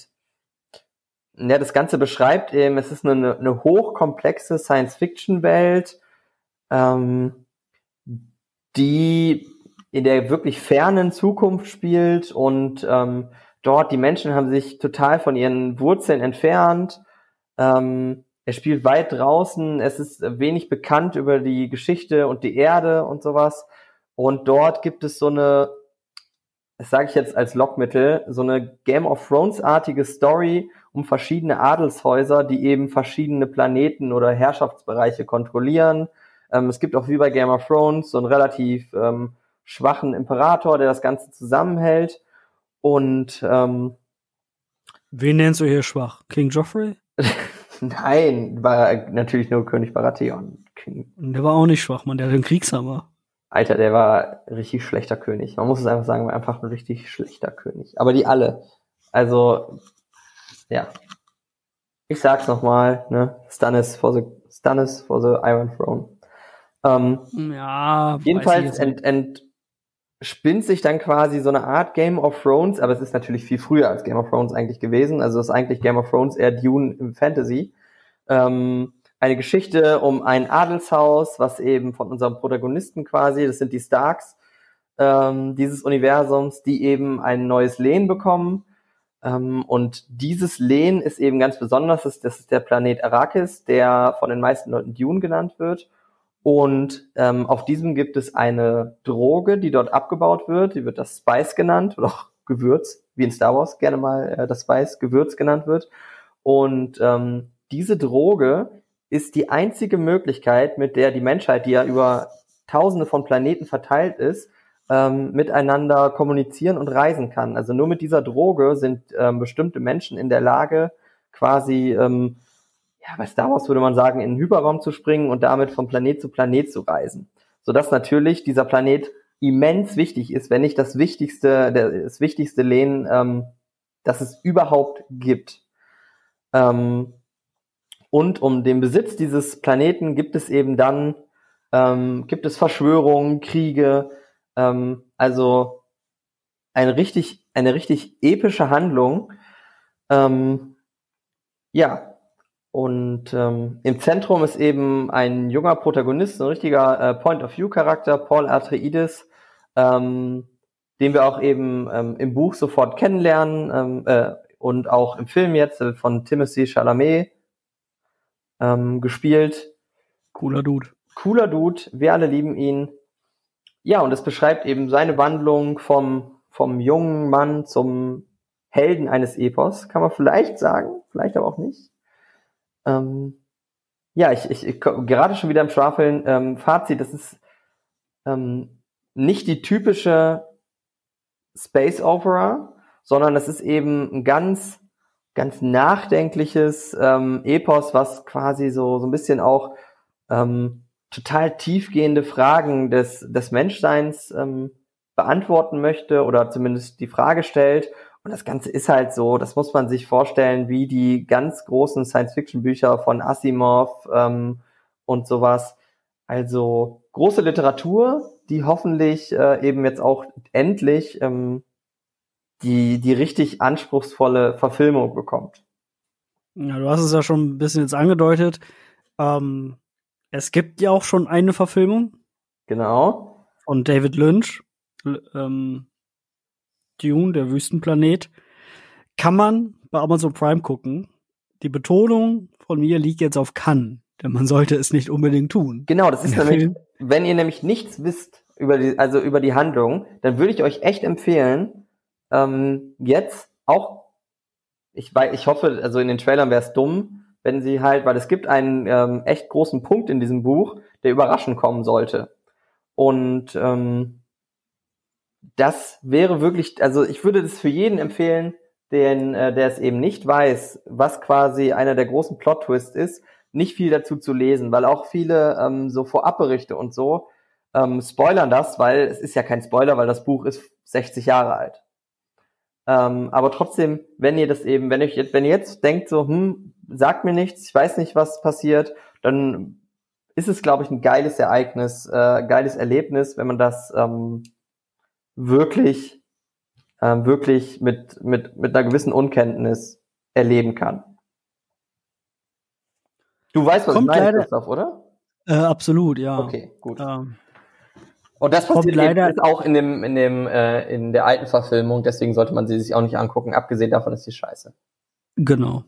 ja, das Ganze beschreibt eben, es ist eine, eine hochkomplexe Science-Fiction-Welt, ähm, die in der wirklich fernen Zukunft spielt und ähm, dort die Menschen haben sich total von ihren Wurzeln entfernt. Ähm, er spielt weit draußen, es ist wenig bekannt über die Geschichte und die Erde und sowas. Und dort gibt es so eine, das sage ich jetzt als Lockmittel, so eine Game of Thrones-artige Story um verschiedene Adelshäuser, die eben verschiedene Planeten oder Herrschaftsbereiche kontrollieren. Ähm, es gibt auch wie bei Game of Thrones so einen relativ ähm, schwachen Imperator, der das Ganze zusammenhält. Und ähm, wen nennst du hier schwach? King Joffrey? Nein, war natürlich nur König Baratheon. King. Der war auch nicht schwach, man, der hat den Kriegshammer. Alter, der war richtig schlechter König. Man muss es einfach sagen, war einfach ein richtig schlechter König. Aber die alle. Also, ja. Ich sag's nochmal, ne? Stannis for the, Stannis for the Iron Throne. Ähm, ja, jedenfalls ent, ent, spinnt sich dann quasi so eine Art Game of Thrones, aber es ist natürlich viel früher als Game of Thrones eigentlich gewesen. Also es ist eigentlich Game of Thrones eher Dune im Fantasy. Ähm, eine Geschichte um ein Adelshaus, was eben von unserem Protagonisten quasi, das sind die Starks ähm, dieses Universums, die eben ein neues Lehen bekommen. Ähm, und dieses Lehen ist eben ganz besonders, das ist der Planet Arrakis, der von den meisten Leuten Dune genannt wird. Und ähm, auf diesem gibt es eine Droge, die dort abgebaut wird. Die wird das Spice genannt oder auch Gewürz, wie in Star Wars gerne mal äh, das Spice Gewürz genannt wird. Und ähm, diese Droge ist die einzige Möglichkeit, mit der die Menschheit, die ja über Tausende von Planeten verteilt ist, ähm, miteinander kommunizieren und reisen kann. Also nur mit dieser Droge sind ähm, bestimmte Menschen in der Lage, quasi ähm, ja, Star Wars würde man sagen, in den Hyperraum zu springen und damit von Planet zu Planet zu reisen. Sodass natürlich dieser Planet immens wichtig ist, wenn nicht das wichtigste, das wichtigste Lehnen, ähm, das es überhaupt gibt. Ähm, und um den Besitz dieses Planeten gibt es eben dann, ähm, gibt es Verschwörungen, Kriege, ähm, also eine richtig, eine richtig epische Handlung. Ähm, ja, und ähm, im Zentrum ist eben ein junger Protagonist, ein richtiger äh, Point-of-View-Charakter, Paul Atreides, ähm, den wir auch eben ähm, im Buch sofort kennenlernen ähm, äh, und auch im Film jetzt äh, von Timothy Chalamet ähm, gespielt. Cooler Dude. Cooler Dude, wir alle lieben ihn. Ja, und es beschreibt eben seine Wandlung vom, vom jungen Mann zum Helden eines Epos, kann man vielleicht sagen, vielleicht aber auch nicht. Ähm, ja, ich, ich, ich gerade schon wieder im Schwafeln. Ähm, Fazit, das ist ähm, nicht die typische Space Opera, sondern das ist eben ein ganz, ganz nachdenkliches ähm, Epos, was quasi so, so ein bisschen auch ähm, total tiefgehende Fragen des, des Menschseins ähm, beantworten möchte oder zumindest die Frage stellt und das Ganze ist halt so, das muss man sich vorstellen, wie die ganz großen Science-Fiction-Bücher von Asimov ähm, und sowas. Also große Literatur, die hoffentlich äh, eben jetzt auch endlich ähm, die, die richtig anspruchsvolle Verfilmung bekommt. Ja, du hast es ja schon ein bisschen jetzt angedeutet. Ähm, es gibt ja auch schon eine Verfilmung. Genau. Von David Lynch. Ähm, Dune, der Wüstenplanet, kann man bei Amazon Prime gucken. Die Betonung von mir liegt jetzt auf kann, denn man sollte es nicht unbedingt tun. Genau, das ist nämlich, wenn ihr nämlich nichts wisst über die, also über die Handlung, dann würde ich euch echt empfehlen, ähm, jetzt auch, ich, ich hoffe, also in den Trailern wäre es dumm, wenn sie halt, weil es gibt einen ähm, echt großen Punkt in diesem Buch, der überraschend kommen sollte. Und ähm, das wäre wirklich, also ich würde das für jeden empfehlen, den, äh, der es eben nicht weiß, was quasi einer der großen Plot-Twists ist, nicht viel dazu zu lesen, weil auch viele ähm, so Vorabberichte und so ähm, spoilern das, weil es ist ja kein Spoiler, weil das Buch ist 60 Jahre alt. Ähm, aber trotzdem, wenn ihr das eben, wenn ihr jetzt, wenn ihr jetzt denkt so, hm, sagt mir nichts, ich weiß nicht, was passiert, dann ist es, glaube ich, ein geiles Ereignis, äh, geiles Erlebnis, wenn man das ähm, wirklich ähm, wirklich mit, mit, mit einer gewissen Unkenntnis erleben kann. Du weißt, was Kommt ich meine, Christoph, oder? Äh, absolut, ja. Okay, gut. Ähm, Und das passiert leider- leider auch in dem, in dem, äh, in der alten Verfilmung, deswegen sollte man sie sich auch nicht angucken. Abgesehen davon ist die scheiße. genau.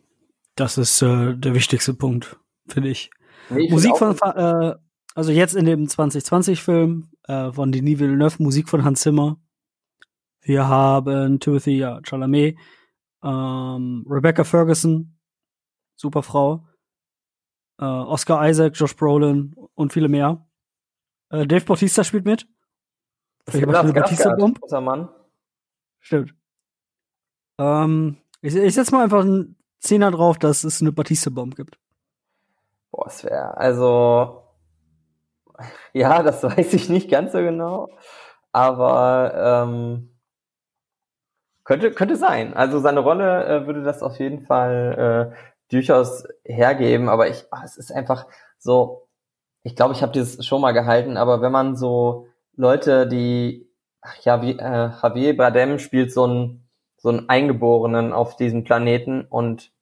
Das ist äh, der wichtigste Punkt, finde ich. Nee, ich Musik von, äh, also jetzt in dem 2020-Film äh, von Denis Villeneuve, Musik von Hans Zimmer. Wir haben Timothy ja, Chalamet, ähm, Rebecca Ferguson, super Frau, äh, Oscar Isaac, Josh Brolin und viele mehr. Äh, Dave Bautista spielt mit. Vielleicht macht eine Batista-Bomb. großer Mann. Stimmt. Ähm, ich, ich setz mal einfach einen Zehner drauf, dass es eine Batista-Bomb gibt. Boah, es wäre, also, ja, das weiß ich nicht ganz so genau, aber ähm, könnte, könnte sein. Also seine Rolle äh, würde das auf jeden Fall äh, durchaus hergeben, aber ich, ah, es ist einfach so, ich glaube, ich habe dieses schon mal gehalten, aber wenn man so Leute, die, ja, wie äh, Javier Bardem spielt so einen so einen Eingeborenen auf diesem Planeten und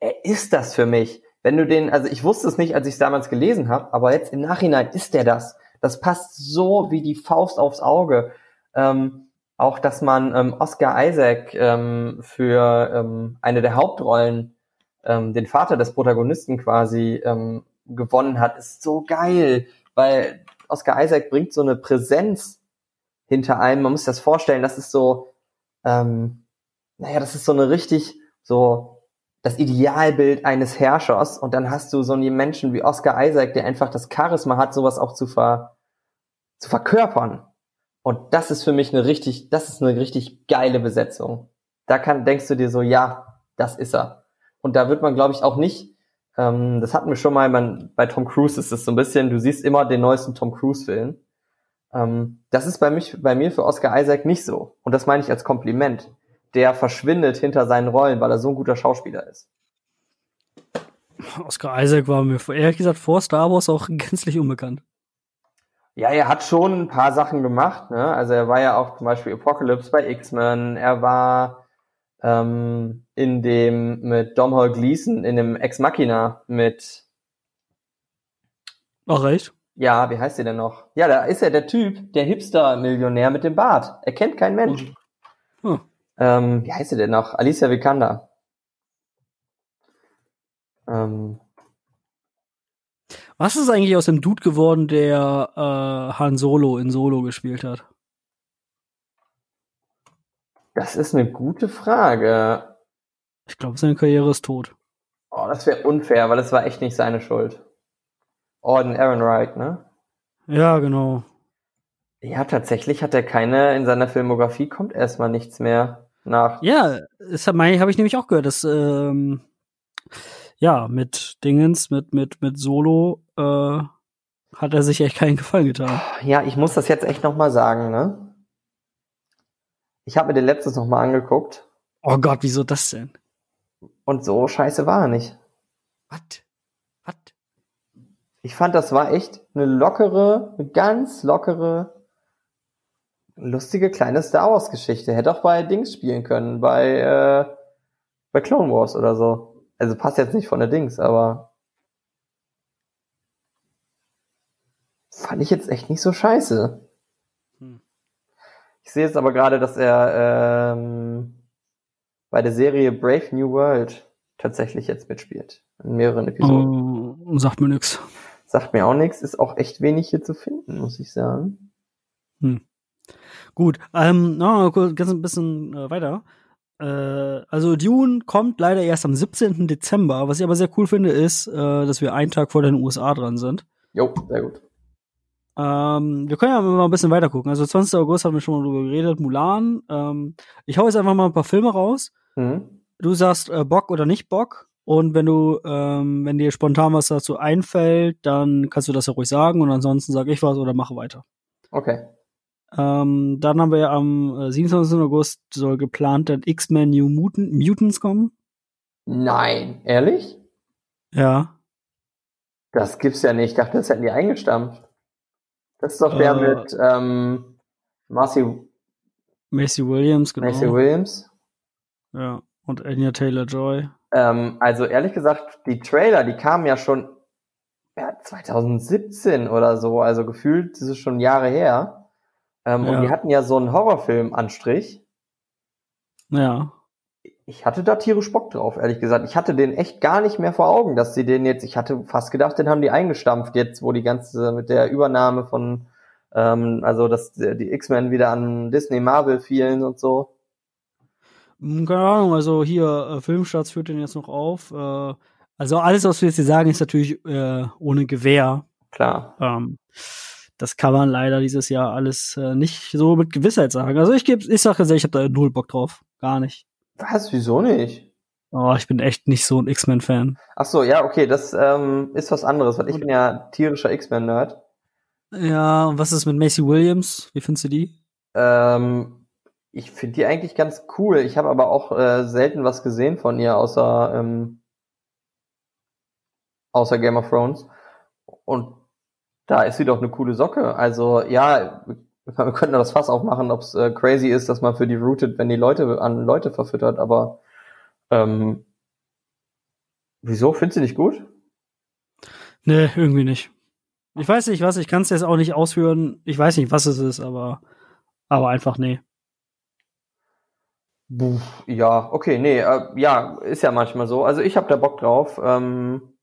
er ist das für mich. Wenn du den, also ich wusste es nicht, als ich es damals gelesen habe, aber jetzt im Nachhinein ist der das. Das passt so wie die Faust aufs Auge. Ähm, auch, dass man ähm, Oscar Isaac ähm, für ähm, eine der Hauptrollen, ähm, den Vater des Protagonisten quasi ähm, gewonnen hat, ist so geil, weil Oscar Isaac bringt so eine Präsenz hinter einem. Man muss sich das vorstellen, das ist so, ähm, naja, das ist so eine richtig so das Idealbild eines Herrschers und dann hast du so einen Menschen wie Oscar Isaac, der einfach das Charisma hat, sowas auch zu ver zu verkörpern. Und das ist für mich eine richtig, das ist eine richtig geile Besetzung. Da kann, denkst du dir so, ja, das ist er. Und da wird man, glaube ich, auch nicht, ähm, das hatten wir schon mal, man, bei Tom Cruise ist es so ein bisschen, du siehst immer den neuesten Tom Cruise-Film. Ähm, das ist bei, mich, bei mir für Oscar Isaac nicht so. Und das meine ich als Kompliment. Der verschwindet hinter seinen Rollen, weil er so ein guter Schauspieler ist. Oscar Isaac war mir ehrlich gesagt vor Star Wars auch gänzlich unbekannt. Ja, er hat schon ein paar Sachen gemacht. Ne? Also er war ja auch zum Beispiel Apocalypse bei X-Men. Er war ähm, in dem mit Domhnall Gleeson in dem Ex Machina mit Ach, recht? ja, wie heißt der denn noch? Ja, da ist er der Typ, der Hipster-Millionär mit dem Bart. Er kennt kein Mensch. Hm. Ähm, wie heißt er denn noch? Alicia Vikander. Ähm, Was ist eigentlich aus dem Dude geworden, der äh, Han Solo in Solo gespielt hat? Das ist eine gute Frage. Ich glaube, seine Karriere ist tot. Oh, das wäre unfair, weil das war echt nicht seine Schuld. Orden Ehrenreich, ne? Ja, genau. Ja, tatsächlich hat er keine, in seiner Filmografie kommt erstmal nichts mehr nach. Ja, das habe hab ich nämlich auch gehört, dass ähm, ja mit Dingens, mit mit mit Solo äh, hat er sich echt keinen Gefallen getan. Ja, ich muss das jetzt echt nochmal sagen, ne? Ich habe mir den letztes nochmal angeguckt Oh Gott, wieso das denn? und so scheiße war er nicht. Was? Was? Ich fand, das war echt eine lockere, eine ganz lockere, lustige kleine Star Wars Geschichte. Hätte auch bei Dings spielen können, bei, äh, bei Clone Wars oder so. Also passt jetzt nicht von der Dings, aber fand ich jetzt echt nicht so scheiße. Hm. Ich sehe jetzt aber gerade, dass er ähm, bei der Serie Brave New World tatsächlich jetzt mitspielt. In mehreren Episoden. Oh, sagt mir nix. Sagt mir auch nichts, ist auch echt wenig hier zu finden, muss ich sagen. Gut, ähm, no, ganz ein bisschen äh, weiter. Äh, also Dune kommt leider erst am 17. Dezember. Was ich aber sehr cool finde, ist, äh, dass wir einen Tag vor den USA dran sind. Jo, sehr gut. Ähm, wir können ja mal ein bisschen weiter gucken. Also 20. August haben wir schon mal drüber geredet. Mulan. Ähm, ich hau jetzt einfach mal ein paar Filme raus. Mhm. Du sagst äh, Bock oder nicht Bock. Und wenn du, ähm, wenn dir spontan was dazu einfällt, dann kannst du das ja ruhig sagen. Und ansonsten sage ich was oder mache weiter. Okay. Ähm, dann haben wir ja am äh, 27. August soll geplant dann X-Men New Mutant, Mutants kommen. Nein, ehrlich? Ja. Das gibt's ja nicht. Ich dachte, das hätten die eingestampft. Das ist doch der Äh. mit ähm, Marcy. Macy Williams, genau. Macy Williams. Ja, und Anya Taylor-Joy. Ähm, also ehrlich gesagt, die Trailer, die kamen ja schon ja, 2017 oder so, also gefühlt, das ist schon Jahre her. Ähm, Ja. Und die hatten ja so einen Horrorfilm-Anstrich. Ja. Ich hatte da tierisch Bock drauf, ehrlich gesagt. Ich hatte den echt gar nicht mehr vor Augen, dass sie den jetzt, ich hatte fast gedacht, den haben die eingestampft jetzt, wo die ganze, mit der Übernahme von, ähm, also dass die X-Men wieder an Disney Marvel fielen und so. Hm, Keine Ahnung, also hier, äh, Filmstarts führt den jetzt noch auf. Äh, also alles, was wir jetzt hier sagen, ist natürlich äh, ohne Gewehr. Klar. Ähm, das kann man leider dieses Jahr alles äh, nicht so mit Gewissheit sagen. Also ich gebe, ich sage ich habe da null Bock drauf. Gar nicht. Was? Wieso nicht? Oh, ich bin echt nicht so ein X-Men-Fan. Ach so, ja, okay, das ähm, ist was anderes, weil ich bin ja tierischer X-Men-Nerd. Ja, und was ist mit Macy Williams? Wie findest du die? Ähm, ich finde die eigentlich ganz cool. Ich habe aber auch äh, selten was gesehen von ihr, außer ähm, außer Game of Thrones. Und da ist sie doch eine coole Socke. Also ja, wir könnten das Fass aufmachen, ob es äh, crazy ist, dass man für die rootet, wenn die Leute an Leute verfüttert. Aber ähm, wieso findest du nicht gut? Nee, irgendwie nicht. Ich weiß nicht, was, ich kann es jetzt auch nicht ausführen. Ich weiß nicht, was es ist, aber, aber einfach nee. Buh, ja, okay, nee, äh, ja, ist ja manchmal so. Also ich habe da Bock drauf. Ähm,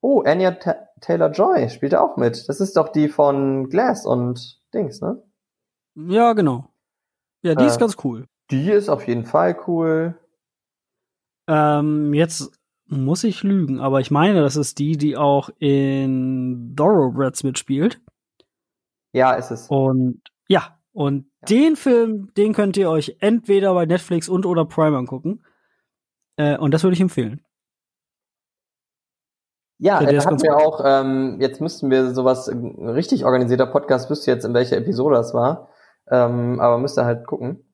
oh, Anya Ta Taylor Joy spielt da auch mit. Das ist doch die von Glass und Dings, ne? Ja, genau. Ja, die Äh. ist ganz cool. Die ist auf jeden Fall cool. Ähm, jetzt muss ich lügen, aber ich meine, das ist die, die auch in Thoroughbreds mitspielt. Ja, ist es. Und ja, und Ja. den Film, den könnt ihr euch entweder bei Netflix und oder Prime angucken. Äh, und das würde ich empfehlen. Ja, Ja, der äh, hatten wir auch, ähm, jetzt müssten wir sowas, ein richtig organisierter Podcast, wüsste jetzt, in welcher Episode das war. Ähm, aber müsst ihr halt gucken.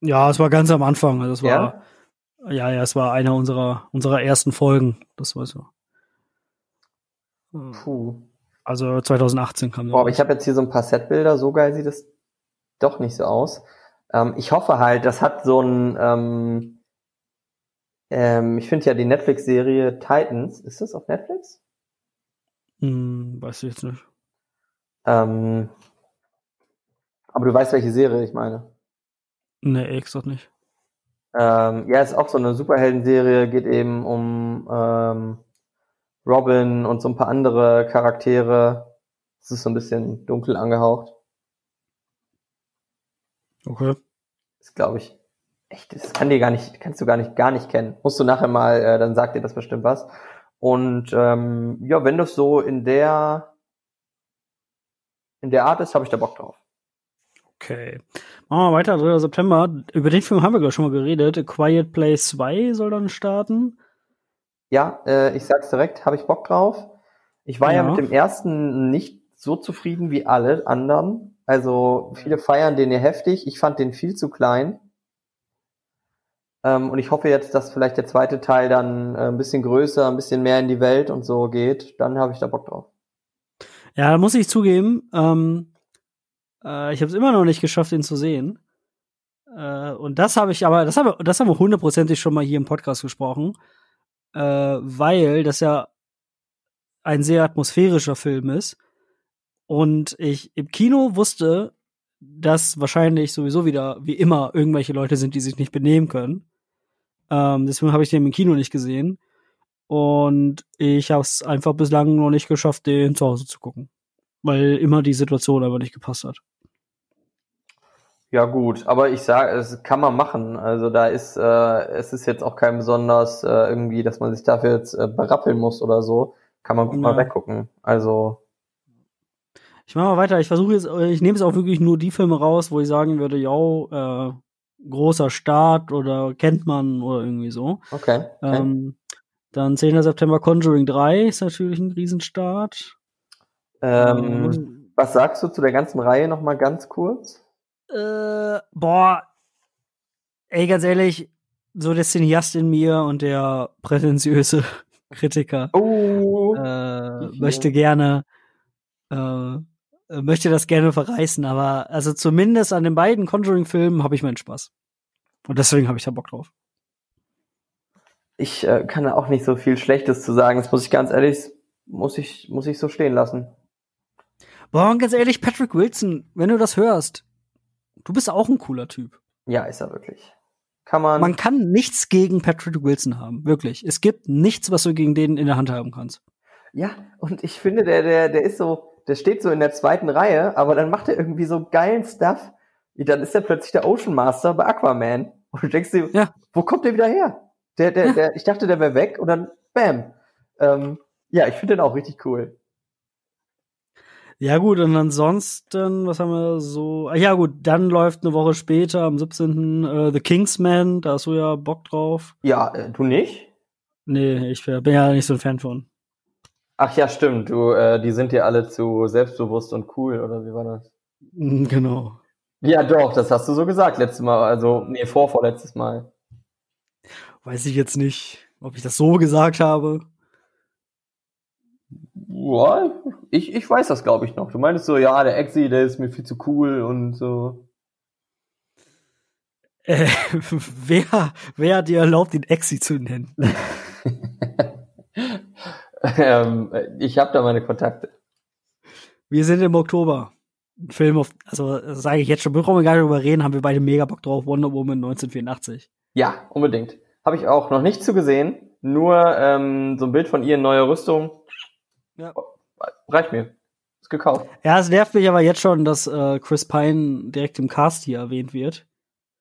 Ja, es war ganz am Anfang. Also es Ja? war, ja, ja, es war einer unserer, unserer ersten Folgen. Das war so. Puh. Also 2018 kam Boah, aber ich habe jetzt hier so ein paar Setbilder, so geil sieht es doch nicht so aus. Ähm, ich hoffe halt, das hat so ein, ähm, ähm, ich finde ja die Netflix-Serie Titans, ist das auf Netflix? Hm, weiß ich jetzt nicht. Ähm, aber du weißt, welche Serie ich meine. Nee, ehrlich gesagt nicht. Ähm, ja, ist auch so eine Superhelden-Serie, geht eben um ähm, Robin und so ein paar andere Charaktere. Es ist so ein bisschen dunkel angehaucht. Okay. ist, glaube ich, echt, das kann dir gar nicht, kannst du gar nicht, gar nicht kennen. Musst du nachher mal, äh, dann sagt dir das bestimmt was. Und ähm, ja, wenn das so in der in der Art ist, habe ich da Bock drauf. Okay. Machen wir weiter, 3. September. Über den Film haben wir gerade schon mal geredet. A Quiet Place 2 soll dann starten. Ja, äh, ich sag's direkt, habe ich Bock drauf. Ich war ja. Ja. mit dem ersten nicht so zufrieden wie alle anderen. Also viele feiern den ja heftig. Ich fand den viel zu klein. Ähm, und ich hoffe jetzt, dass vielleicht der zweite Teil dann äh, ein bisschen größer, ein bisschen mehr in die Welt und so geht. Dann habe ich da Bock drauf. Ja, da muss ich zugeben, ähm, äh, ich habe es immer noch nicht geschafft, ihn zu sehen. Äh, und das habe ich aber, das haben wir, das haben wir hundertprozentig schon mal hier im Podcast gesprochen, äh, weil das ja ein sehr atmosphärischer Film ist. Und ich im Kino wusste, dass wahrscheinlich sowieso wieder, wie immer, irgendwelche Leute sind, die sich nicht benehmen können. Ähm, deswegen habe ich den im Kino nicht gesehen. Und ich habe es einfach bislang noch nicht geschafft, den zu Hause zu gucken. Weil immer die Situation einfach nicht gepasst hat. Ja gut, aber ich sage, es kann man machen. Also da ist, äh, es ist jetzt auch kein besonders äh, irgendwie, dass man sich dafür jetzt äh, berappeln muss oder so. Kann man gut mal Ja. weggucken. Also Ich mache mal weiter. Ich versuche jetzt, ich nehme jetzt auch wirklich nur die Filme raus, wo ich sagen würde, ja, äh, großer Start oder kennt man oder irgendwie so. okay. okay. Ähm, dann 10. September Conjuring 3 ist natürlich ein Riesenstart. Ähm, was sagst du zu der ganzen Reihe noch mal ganz kurz? Äh, boah, ey, ganz ehrlich, so der Cineast in mir und der prätentiöse Kritiker Oh, äh, möchte gerne äh, möchte das gerne verreißen, aber also zumindest an den beiden Conjuring-Filmen habe ich meinen Spaß. Und deswegen habe ich da Bock drauf. Ich äh, kann da auch nicht so viel Schlechtes zu sagen. Das muss ich ganz ehrlich, muss ich, muss ich so stehen lassen. Boah, und ganz ehrlich, Patrick Wilson, wenn du das hörst, du bist auch ein cooler Typ. Ja, ist er wirklich. Kann man. Man kann nichts gegen Patrick Wilson haben, wirklich. Es gibt nichts, was du gegen den in der Hand haben kannst. Ja, und ich finde, der, der, der ist so, der steht so in der zweiten Reihe, aber dann macht er irgendwie so geilen Stuff. Dann ist er plötzlich der Ocean Master bei Aquaman. Und du denkst dir, ja. wo kommt der wieder her? Der, der, ja. der, ich dachte, der wäre weg und dann bam. Ähm, ja, ich finde den auch richtig cool. Ja, gut, und ansonsten, was haben wir so? Ah, ja, gut, dann läuft eine Woche später, am 17. Äh, The Kingsman, da hast du ja Bock drauf. Ja, äh, du nicht? Nee, ich bin ja nicht so ein Fan von. Ach ja, stimmt, du, äh, die sind dir alle zu selbstbewusst und cool, oder wie war das? Mm, genau. Ja, doch, das hast du so gesagt letztes Mal, also, nee, vorvorletztes Mal. Weiß ich jetzt nicht, ob ich das so gesagt habe. Ja, ich, ich weiß das, glaube ich, noch. Du meinst so, ja, der Exi, der ist mir viel zu cool und so. Äh, wer, wer hat dir erlaubt, den Exi zu nennen? ähm, ich habe da meine Kontakte. Wir sind im Oktober. Ein Film auf, also sage ich jetzt schon, bevor wir gar nicht drüber reden, haben wir beide mega Bock drauf. Wonder Woman 1984. Ja, unbedingt. Habe ich auch noch nicht zu gesehen. Nur ähm, so ein Bild von ihr in neuer Rüstung. Ja. Reicht mir. Ist gekauft. Ja, es nervt mich aber jetzt schon, dass äh, Chris Pine direkt im Cast hier erwähnt wird.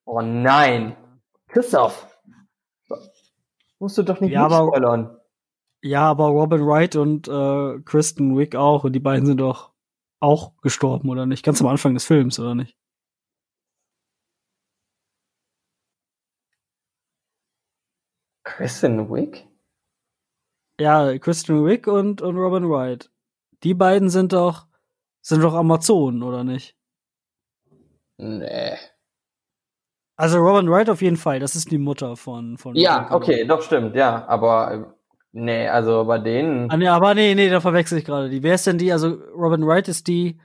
Oh nein. Christoph. Musst du doch nicht ja, aber, spoilern. Ja, aber Robin Wright und äh, Kristen Wick auch. Und die beiden sind doch auch gestorben, oder nicht? Ganz am Anfang des Films, oder nicht? Kristen Wick? Ja, Kristen Wick und, und Robin Wright. Die beiden sind doch, sind doch Amazonen, oder nicht? Nee. Also Robin Wright auf jeden Fall, das ist die Mutter von. von ja, okay, doch stimmt, ja, aber nee, also bei denen. Ah, nee, aber nee, nee, da verwechsel ich gerade die. Wer ist denn die? Also Robin Wright ist die,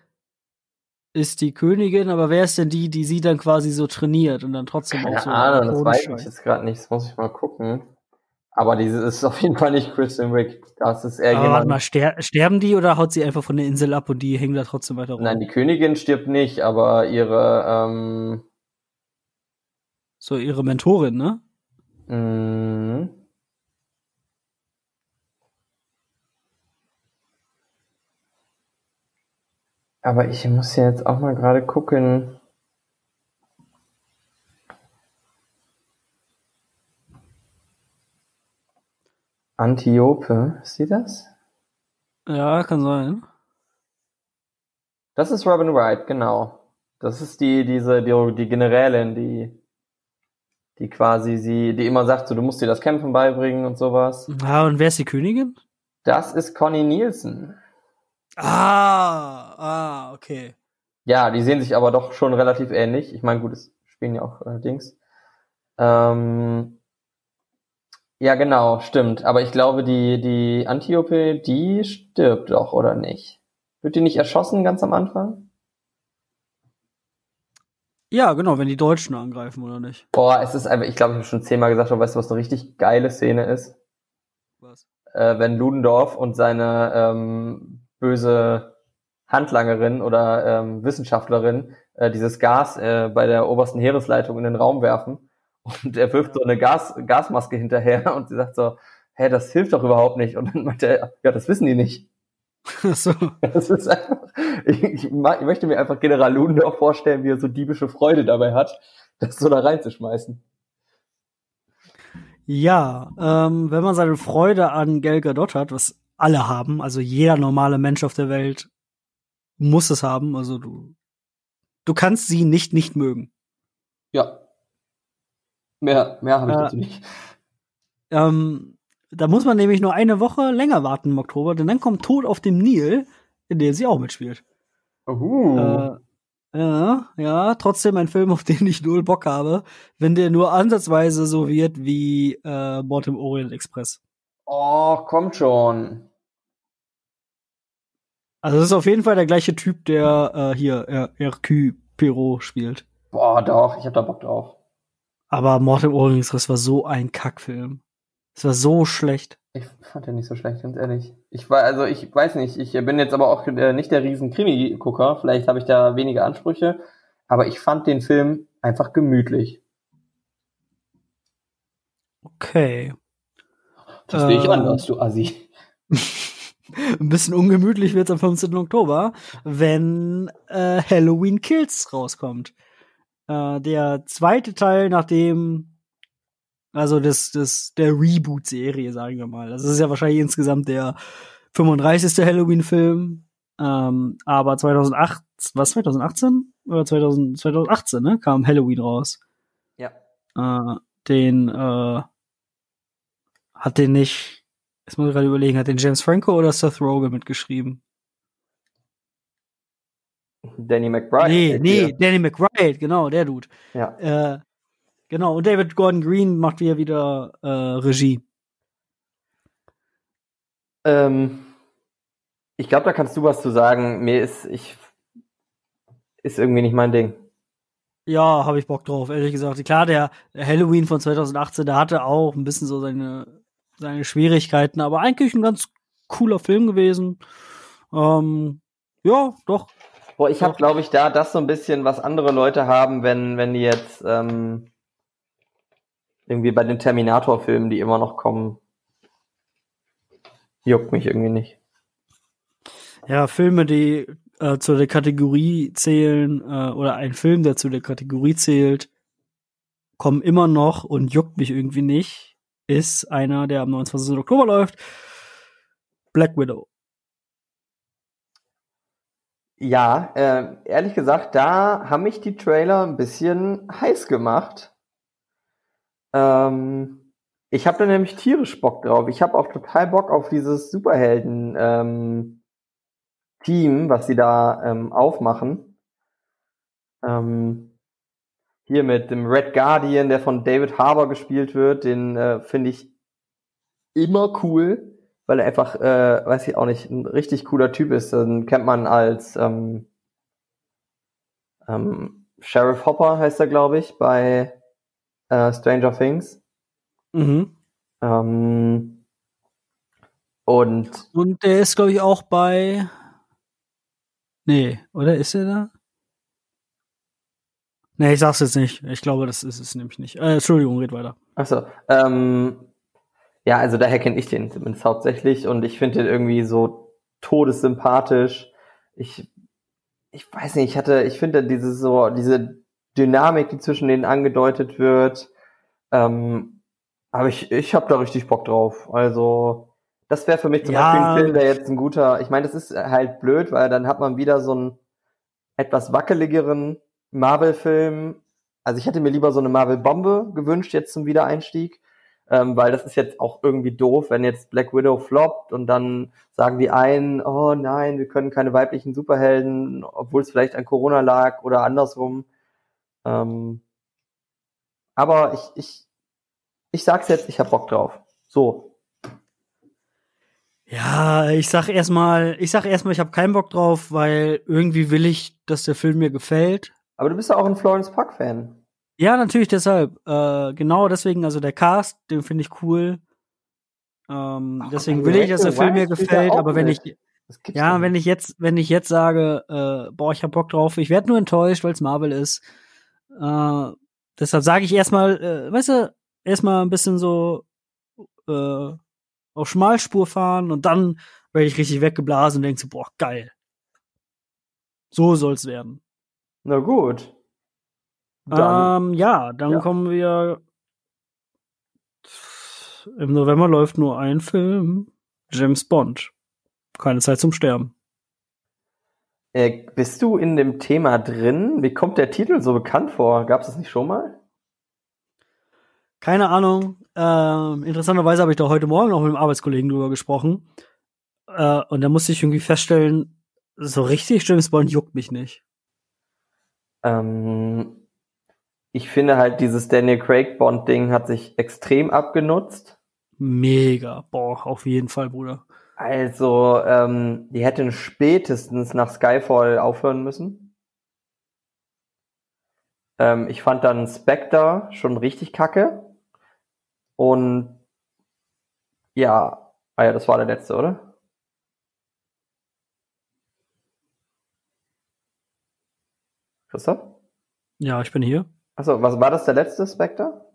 ist die Königin, aber wer ist denn die, die sie dann quasi so trainiert und dann trotzdem Keine auch so. Ahnung, das weiß ich jetzt gerade nicht, das muss ich mal gucken. Aber dieses ist auf jeden Fall nicht Kristen Wick. Das ist eher Aber jemand. Warte mal, ster sterben die oder haut sie einfach von der Insel ab und die hängen da trotzdem weiter rum? Nein, die Königin stirbt nicht, aber ihre ähm so ihre Mentorin, ne? Mhm. Aber ich muss ja jetzt auch mal gerade gucken. Antiope, ist sie das? Ja, kann sein. Das ist Robin Wright, genau. Das ist die, diese, die, die Generälin, die, die quasi sie, die immer sagt, so, du musst dir das Kämpfen beibringen und sowas. Ah, und wer ist die Königin? Das ist Connie Nielsen. Ah, ah, okay. Ja, die sehen sich aber doch schon relativ ähnlich. Ich meine, gut, es spielen ja auch äh, Dings. Ähm, ja, genau, stimmt. Aber ich glaube, die, die Antiope, die stirbt doch, oder nicht? Wird die nicht erschossen ganz am Anfang? Ja, genau, wenn die Deutschen angreifen, oder nicht? Boah, es ist einfach, ich glaube, ich habe schon zehnmal gesagt, aber weißt du, was eine richtig geile Szene ist? Was? Äh, wenn Ludendorff und seine ähm, böse Handlangerin oder ähm, Wissenschaftlerin äh, dieses Gas äh, bei der obersten Heeresleitung in den Raum werfen und er wirft so eine Gas, Gasmaske hinterher und sie sagt so, hä, das hilft doch überhaupt nicht. Und dann meint er, ja, das wissen die nicht. Ach so. Das ist einfach, ich, ich, ich möchte mir einfach General Ludendorff vorstellen, wie er so diebische Freude dabei hat, das so da reinzuschmeißen. Ja, ähm, wenn man seine Freude an Gal Gadot hat, was alle haben, also jeder normale Mensch auf der Welt muss es haben, also du, du kannst sie nicht nicht mögen. Ja, Mehr, mehr habe ich äh, dazu nicht. Ähm, da muss man nämlich nur eine Woche länger warten im Oktober, denn dann kommt Tod auf dem Nil, in dem sie auch mitspielt. Uh. Äh, ja, ja, trotzdem ein Film, auf den ich null Bock habe, wenn der nur ansatzweise so wird wie äh, Mord im Orient Express. Oh, kommt schon. Also das ist auf jeden Fall der gleiche Typ, der äh, hier äh, Hercule Perot spielt. Boah, doch, ich hab da Bock drauf. Aber Mord im Ohrringsriss war so ein Kackfilm. Es war so schlecht. Ich fand den nicht so schlecht, ganz ehrlich. Ich war, also ich weiß nicht, ich bin jetzt aber auch äh, nicht der riesen Krimi-Gucker, vielleicht habe ich da weniger Ansprüche, aber ich fand den Film einfach gemütlich. Okay. Das sehe ich ähm, anders, du Assi. ein bisschen ungemütlich wird's am 15. Oktober, wenn äh, Halloween Kills rauskommt. Äh, der zweite Teil, nachdem also das, das, der Reboot-Serie, sagen wir mal. Das ist ja wahrscheinlich insgesamt der 35. Halloween-Film. Ähm, aber 2008, was 2018? Oder 2000, 2018, ne? Kam Halloween raus. Ja. Äh, den, äh, hat den nicht, jetzt muss ich gerade überlegen, hat den James Franco oder Seth Rogen mitgeschrieben? Danny McBride. Nee, nee, Danny McBride, genau, der Dude. Ja. Äh, genau, und David Gordon Green macht wieder wieder äh, Regie. Ähm, ich glaube, da kannst du was zu sagen. Mir ist, ich, ist irgendwie nicht mein Ding. Ja, habe ich Bock drauf, ehrlich gesagt. Klar, der, der Halloween von 2018, der hatte auch ein bisschen so seine seine Schwierigkeiten, aber eigentlich ein ganz cooler Film gewesen. Ähm, ja, doch. Boah, ich habe, glaube ich, da das so ein bisschen, was andere Leute haben, wenn, wenn die jetzt ähm, irgendwie bei den Terminator-Filmen, die immer noch kommen, juckt mich irgendwie nicht. Ja, Filme, die äh, zu der Kategorie zählen, äh, oder ein Film, der zu der Kategorie zählt, kommen immer noch und juckt mich irgendwie nicht ist einer, der am 29. Oktober läuft. Black Widow. Ja, äh, ehrlich gesagt, da haben mich die Trailer ein bisschen heiß gemacht. Ähm, ich habe da nämlich tierisch Bock drauf. Ich habe auch total Bock auf dieses Superhelden ähm, was sie da ähm, aufmachen. Ähm, hier mit dem Red Guardian, der von David Harbour gespielt wird, den äh, finde ich immer cool, weil er einfach, äh, weiß ich auch nicht, ein richtig cooler Typ ist. Den kennt man als ähm, ähm, Sheriff Hopper, heißt er, glaube ich, bei äh, Stranger Things. Mhm. Ähm, und und der ist, glaube ich, auch bei. Nee, oder ist er da? Nee, ich sag's jetzt nicht. Ich glaube, das ist es nämlich nicht. Äh, Entschuldigung, red weiter. Achso. Ähm, ja, also daher kenne ich den zumindest hauptsächlich und ich finde den irgendwie so todessympathisch. Ich, ich weiß nicht, ich hatte, ich finde diese so, diese Dynamik, die zwischen denen angedeutet wird, ähm, aber ich, ich habe da richtig Bock drauf. Also, das wäre für mich zum ja. Beispiel ein Film, der jetzt ein guter, ich meine, das ist halt blöd, weil dann hat man wieder so einen etwas wackeligeren Marvel-Film, also ich hätte mir lieber so eine Marvel-Bombe gewünscht jetzt zum Wiedereinstieg, ähm, weil das ist jetzt auch irgendwie doof, wenn jetzt Black Widow floppt und dann sagen die einen, oh nein, wir können keine weiblichen Superhelden, obwohl es vielleicht an Corona lag oder andersrum. Ähm, aber ich, ich, ich sag's jetzt, ich hab Bock drauf. So. Ja, ich sag erstmal, ich sag erstmal, ich habe keinen Bock drauf, weil irgendwie will ich, dass der Film mir gefällt. Aber du bist ja auch ein Florence Puck-Fan. Ja, natürlich deshalb. Äh, genau deswegen, also der Cast, den finde ich cool. Ähm, Ach, deswegen will ich, dass der Film mir gefällt, aber wenn ich ja, nicht. wenn ich jetzt, wenn ich jetzt sage, äh, boah, ich hab Bock drauf, ich werde nur enttäuscht, weil es Marvel ist. Äh, deshalb sage ich erstmal, äh, weißt du, erstmal ein bisschen so äh, auf Schmalspur fahren und dann werde ich richtig weggeblasen und denke so, boah, geil. So soll's werden. Na gut. Dann, ähm, ja, dann ja. kommen wir. Im November läuft nur ein Film. James Bond. Keine Zeit zum Sterben. Äh, bist du in dem Thema drin? Wie kommt der Titel so bekannt vor? Gab es das nicht schon mal? Keine Ahnung. Ähm, interessanterweise habe ich da heute Morgen noch mit einem Arbeitskollegen drüber gesprochen. Äh, und da musste ich irgendwie feststellen, so richtig James Bond juckt mich nicht. Ähm, ich finde halt, dieses Daniel Craig Bond-Ding hat sich extrem abgenutzt. Mega. Boah, auf jeden Fall, Bruder. Also, ähm, die hätten spätestens nach Skyfall aufhören müssen. Ähm, ich fand dann Spectre schon richtig kacke. Und ja, ah ja, das war der letzte, oder? Christoph? Ja, ich bin hier. Achso, was war das der letzte Spectre?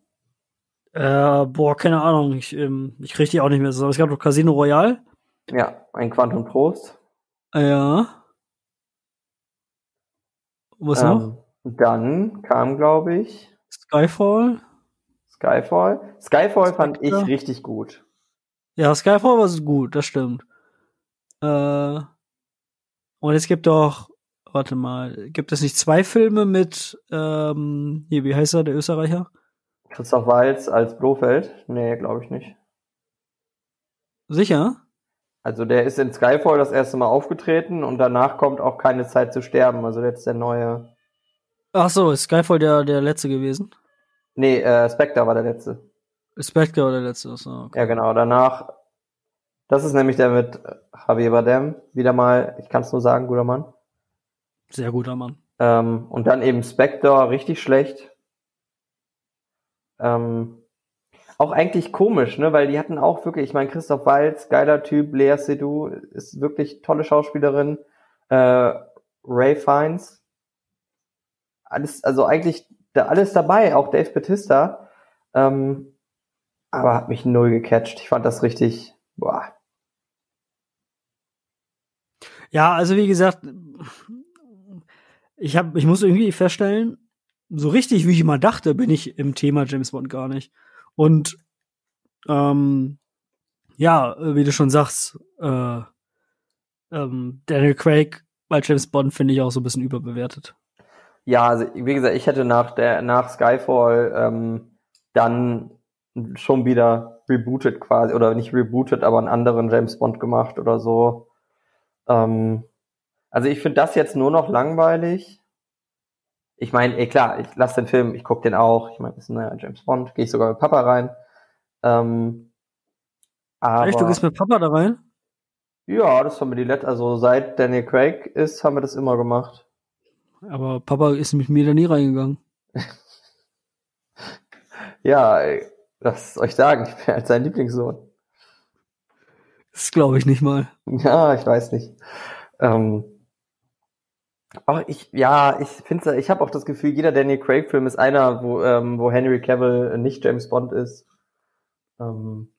Äh, boah, keine Ahnung. Ich, ähm, ich krieg die auch nicht mehr so. Es gab doch Casino Royale. Ja, ein Quantum Trost. Ja. Was noch? Ähm, dann kam, glaube ich, Skyfall. Skyfall. Skyfall fand ich Spectre. richtig gut. Ja, Skyfall war gut, das stimmt. Äh, und es gibt doch, warte mal, gibt es nicht zwei Filme mit, ähm, hier, wie heißt er, der Österreicher? Christoph Waltz als Blofeld? Nee, glaube ich nicht. Sicher? Also der ist in Skyfall das erste Mal aufgetreten und danach kommt auch keine Zeit zu sterben. Also jetzt der neue. Ach so, ist Skyfall der, der letzte gewesen? Nee, äh, Spectre war der letzte. Spectre oder der letzte? So, okay. Ja, genau. Danach. Das ist nämlich der mit Javier Bardem. Wieder mal, ich kann es nur sagen, guter Mann. Sehr guter Mann. Ähm, und dann eben Spectre, richtig schlecht. Ähm, auch eigentlich komisch, ne? Weil die hatten auch wirklich, ich meine, Christoph Waltz, geiler Typ, Lea Seydoux ist wirklich tolle Schauspielerin. Äh, Ray Fiennes. Alles, also eigentlich da alles dabei, auch Dave Batista. Ähm, aber hat mich null gecatcht. Ich fand das richtig, boah. Ja, also wie gesagt, ich hab, ich muss irgendwie feststellen, so richtig wie ich immer dachte, bin ich im Thema James Bond gar nicht. Und ähm, ja, wie du schon sagst, äh, ähm, Daniel Craig bei James Bond finde ich auch so ein bisschen überbewertet. Ja, also wie gesagt, ich hätte nach der nach Skyfall ähm, dann schon wieder rebooted quasi oder nicht rebooted, aber einen anderen James Bond gemacht oder so. Ähm, also ich finde das jetzt nur noch langweilig. Ich meine, eh klar, ich lasse den Film, ich gucke den auch. Ich meine, ist ein neuer James Bond, gehe ich sogar mit Papa rein. Ähm, aber Echt, du gehst mit Papa da rein? ja, das haben wir die letzte, also seit Daniel Craig ist, haben wir das immer gemacht. Aber Papa ist mit mir da nie reingegangen. Ja, soll ich sagen? Ich bin halt sein Lieblingssohn. Das glaube ich nicht mal. Ja, ich weiß nicht. Ähm, auch ich, ja, ich finde, ich habe auch das Gefühl, jeder Daniel Craig-Film ist einer, wo, ähm, wo Henry Cavill nicht James Bond ist. Ähm,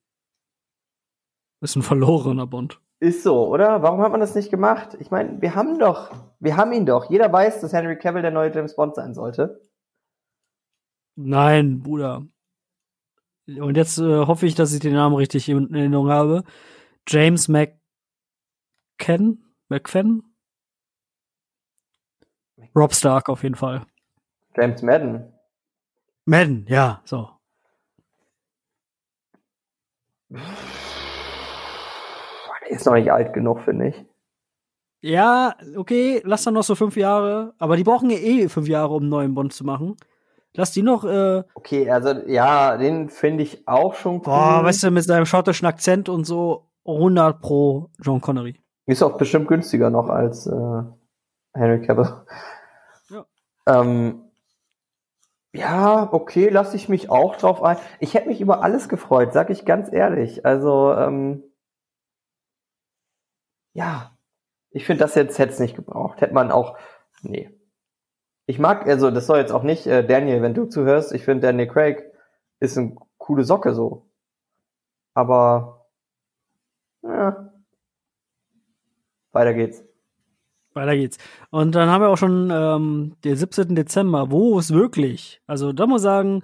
Ist ein verlorener Bond. ist so, oder? Warum hat man das nicht gemacht? Ich meine, wir haben doch, wir haben ihn doch. Jeder weiß, dass Henry Cavill der neue James Bond sein sollte. Nein, Bruder. Und jetzt äh, hoffe ich, dass ich den Namen richtig in Erinnerung habe. James McCann? McFadden? Rob Stark auf jeden Fall. James Madden. Madden, ja, so. Der ist noch nicht alt genug, finde ich. Ja, okay, lass dann noch so fünf Jahre. Aber die brauchen ja eh fünf Jahre, um einen neuen Bond zu machen. Lass die noch, äh, Okay, also ja, den finde ich auch schon cool. boah, weißt du, mit seinem schottischen Akzent und so 100 pro John Connery. Ist auch bestimmt günstiger noch als äh, Henry Cavill. Ähm, ja, okay, lasse ich mich auch drauf ein. Ich hätte mich über alles gefreut, sag ich ganz ehrlich. Also, ähm, ja, ich finde, das jetzt hätte es nicht gebraucht. Hätte man auch, nee. Ich mag, also das soll jetzt auch nicht, äh, Daniel, wenn du zuhörst, ich finde Daniel Craig ist eine coole Socke so. Aber, ja, weiter geht's. Weiter geht's. Und dann haben wir auch schon ähm, den 17. Dezember, wo es wirklich, also da muss ich sagen,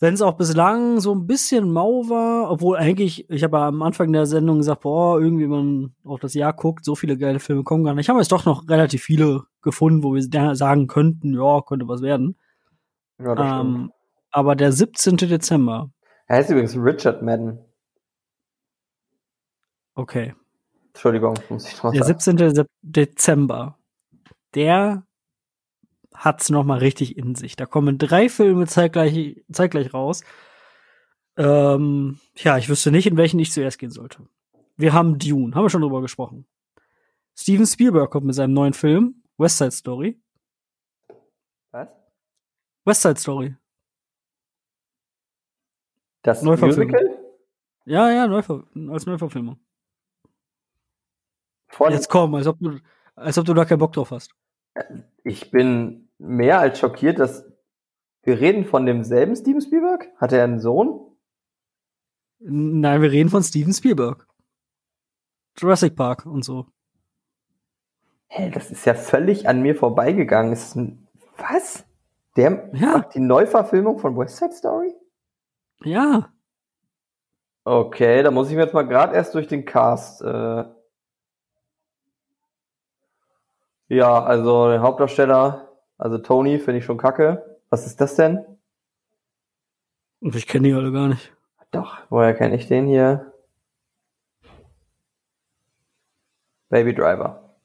wenn es auch bislang so ein bisschen mau war, obwohl eigentlich, ich habe ja am Anfang der Sendung gesagt, boah, irgendwie man auf das Jahr guckt, so viele geile Filme kommen gar nicht. Haben wir jetzt doch noch relativ viele gefunden, wo wir sagen könnten, ja, könnte was werden. Ja, das stimmt. Ähm, aber der 17. Dezember, Er heißt übrigens Richard Madden. okay. Entschuldigung, muss ich noch Der sagen. 17. Sep- Dezember, der hat's noch mal richtig in sich. Da kommen drei Filme zeitgleich, zeitgleich raus. Ähm, ja, ich wüsste nicht, in welchen ich zuerst gehen sollte. Wir haben Dune, haben wir schon drüber gesprochen. Steven Spielberg kommt mit seinem neuen Film, West Side Story. Was? West Side Story. Das Neuverfilmung. Musical? Ja, ja, Neuver als Neuverfilmung. Von, Jetzt komm, als ob du, als ob du da keinen Bock drauf hast. ich bin mehr als schockiert, dass wir reden von demselben Steven Spielberg. Hat er einen Sohn? Nein, wir reden von Steven Spielberg. Jurassic Park und so. Hä, das ist ja völlig an mir vorbeigegangen. Ist ein, was? Der Ja. macht die Neuverfilmung von West Side Story? Ja. Okay, da muss ich mir jetzt mal gerade erst durch den Cast. Äh ja, also der Hauptdarsteller, also Tony, finde ich schon kacke. Was ist das denn? Ich kenne die alle gar nicht. Doch, woher kenne ich den hier? Baby Driver.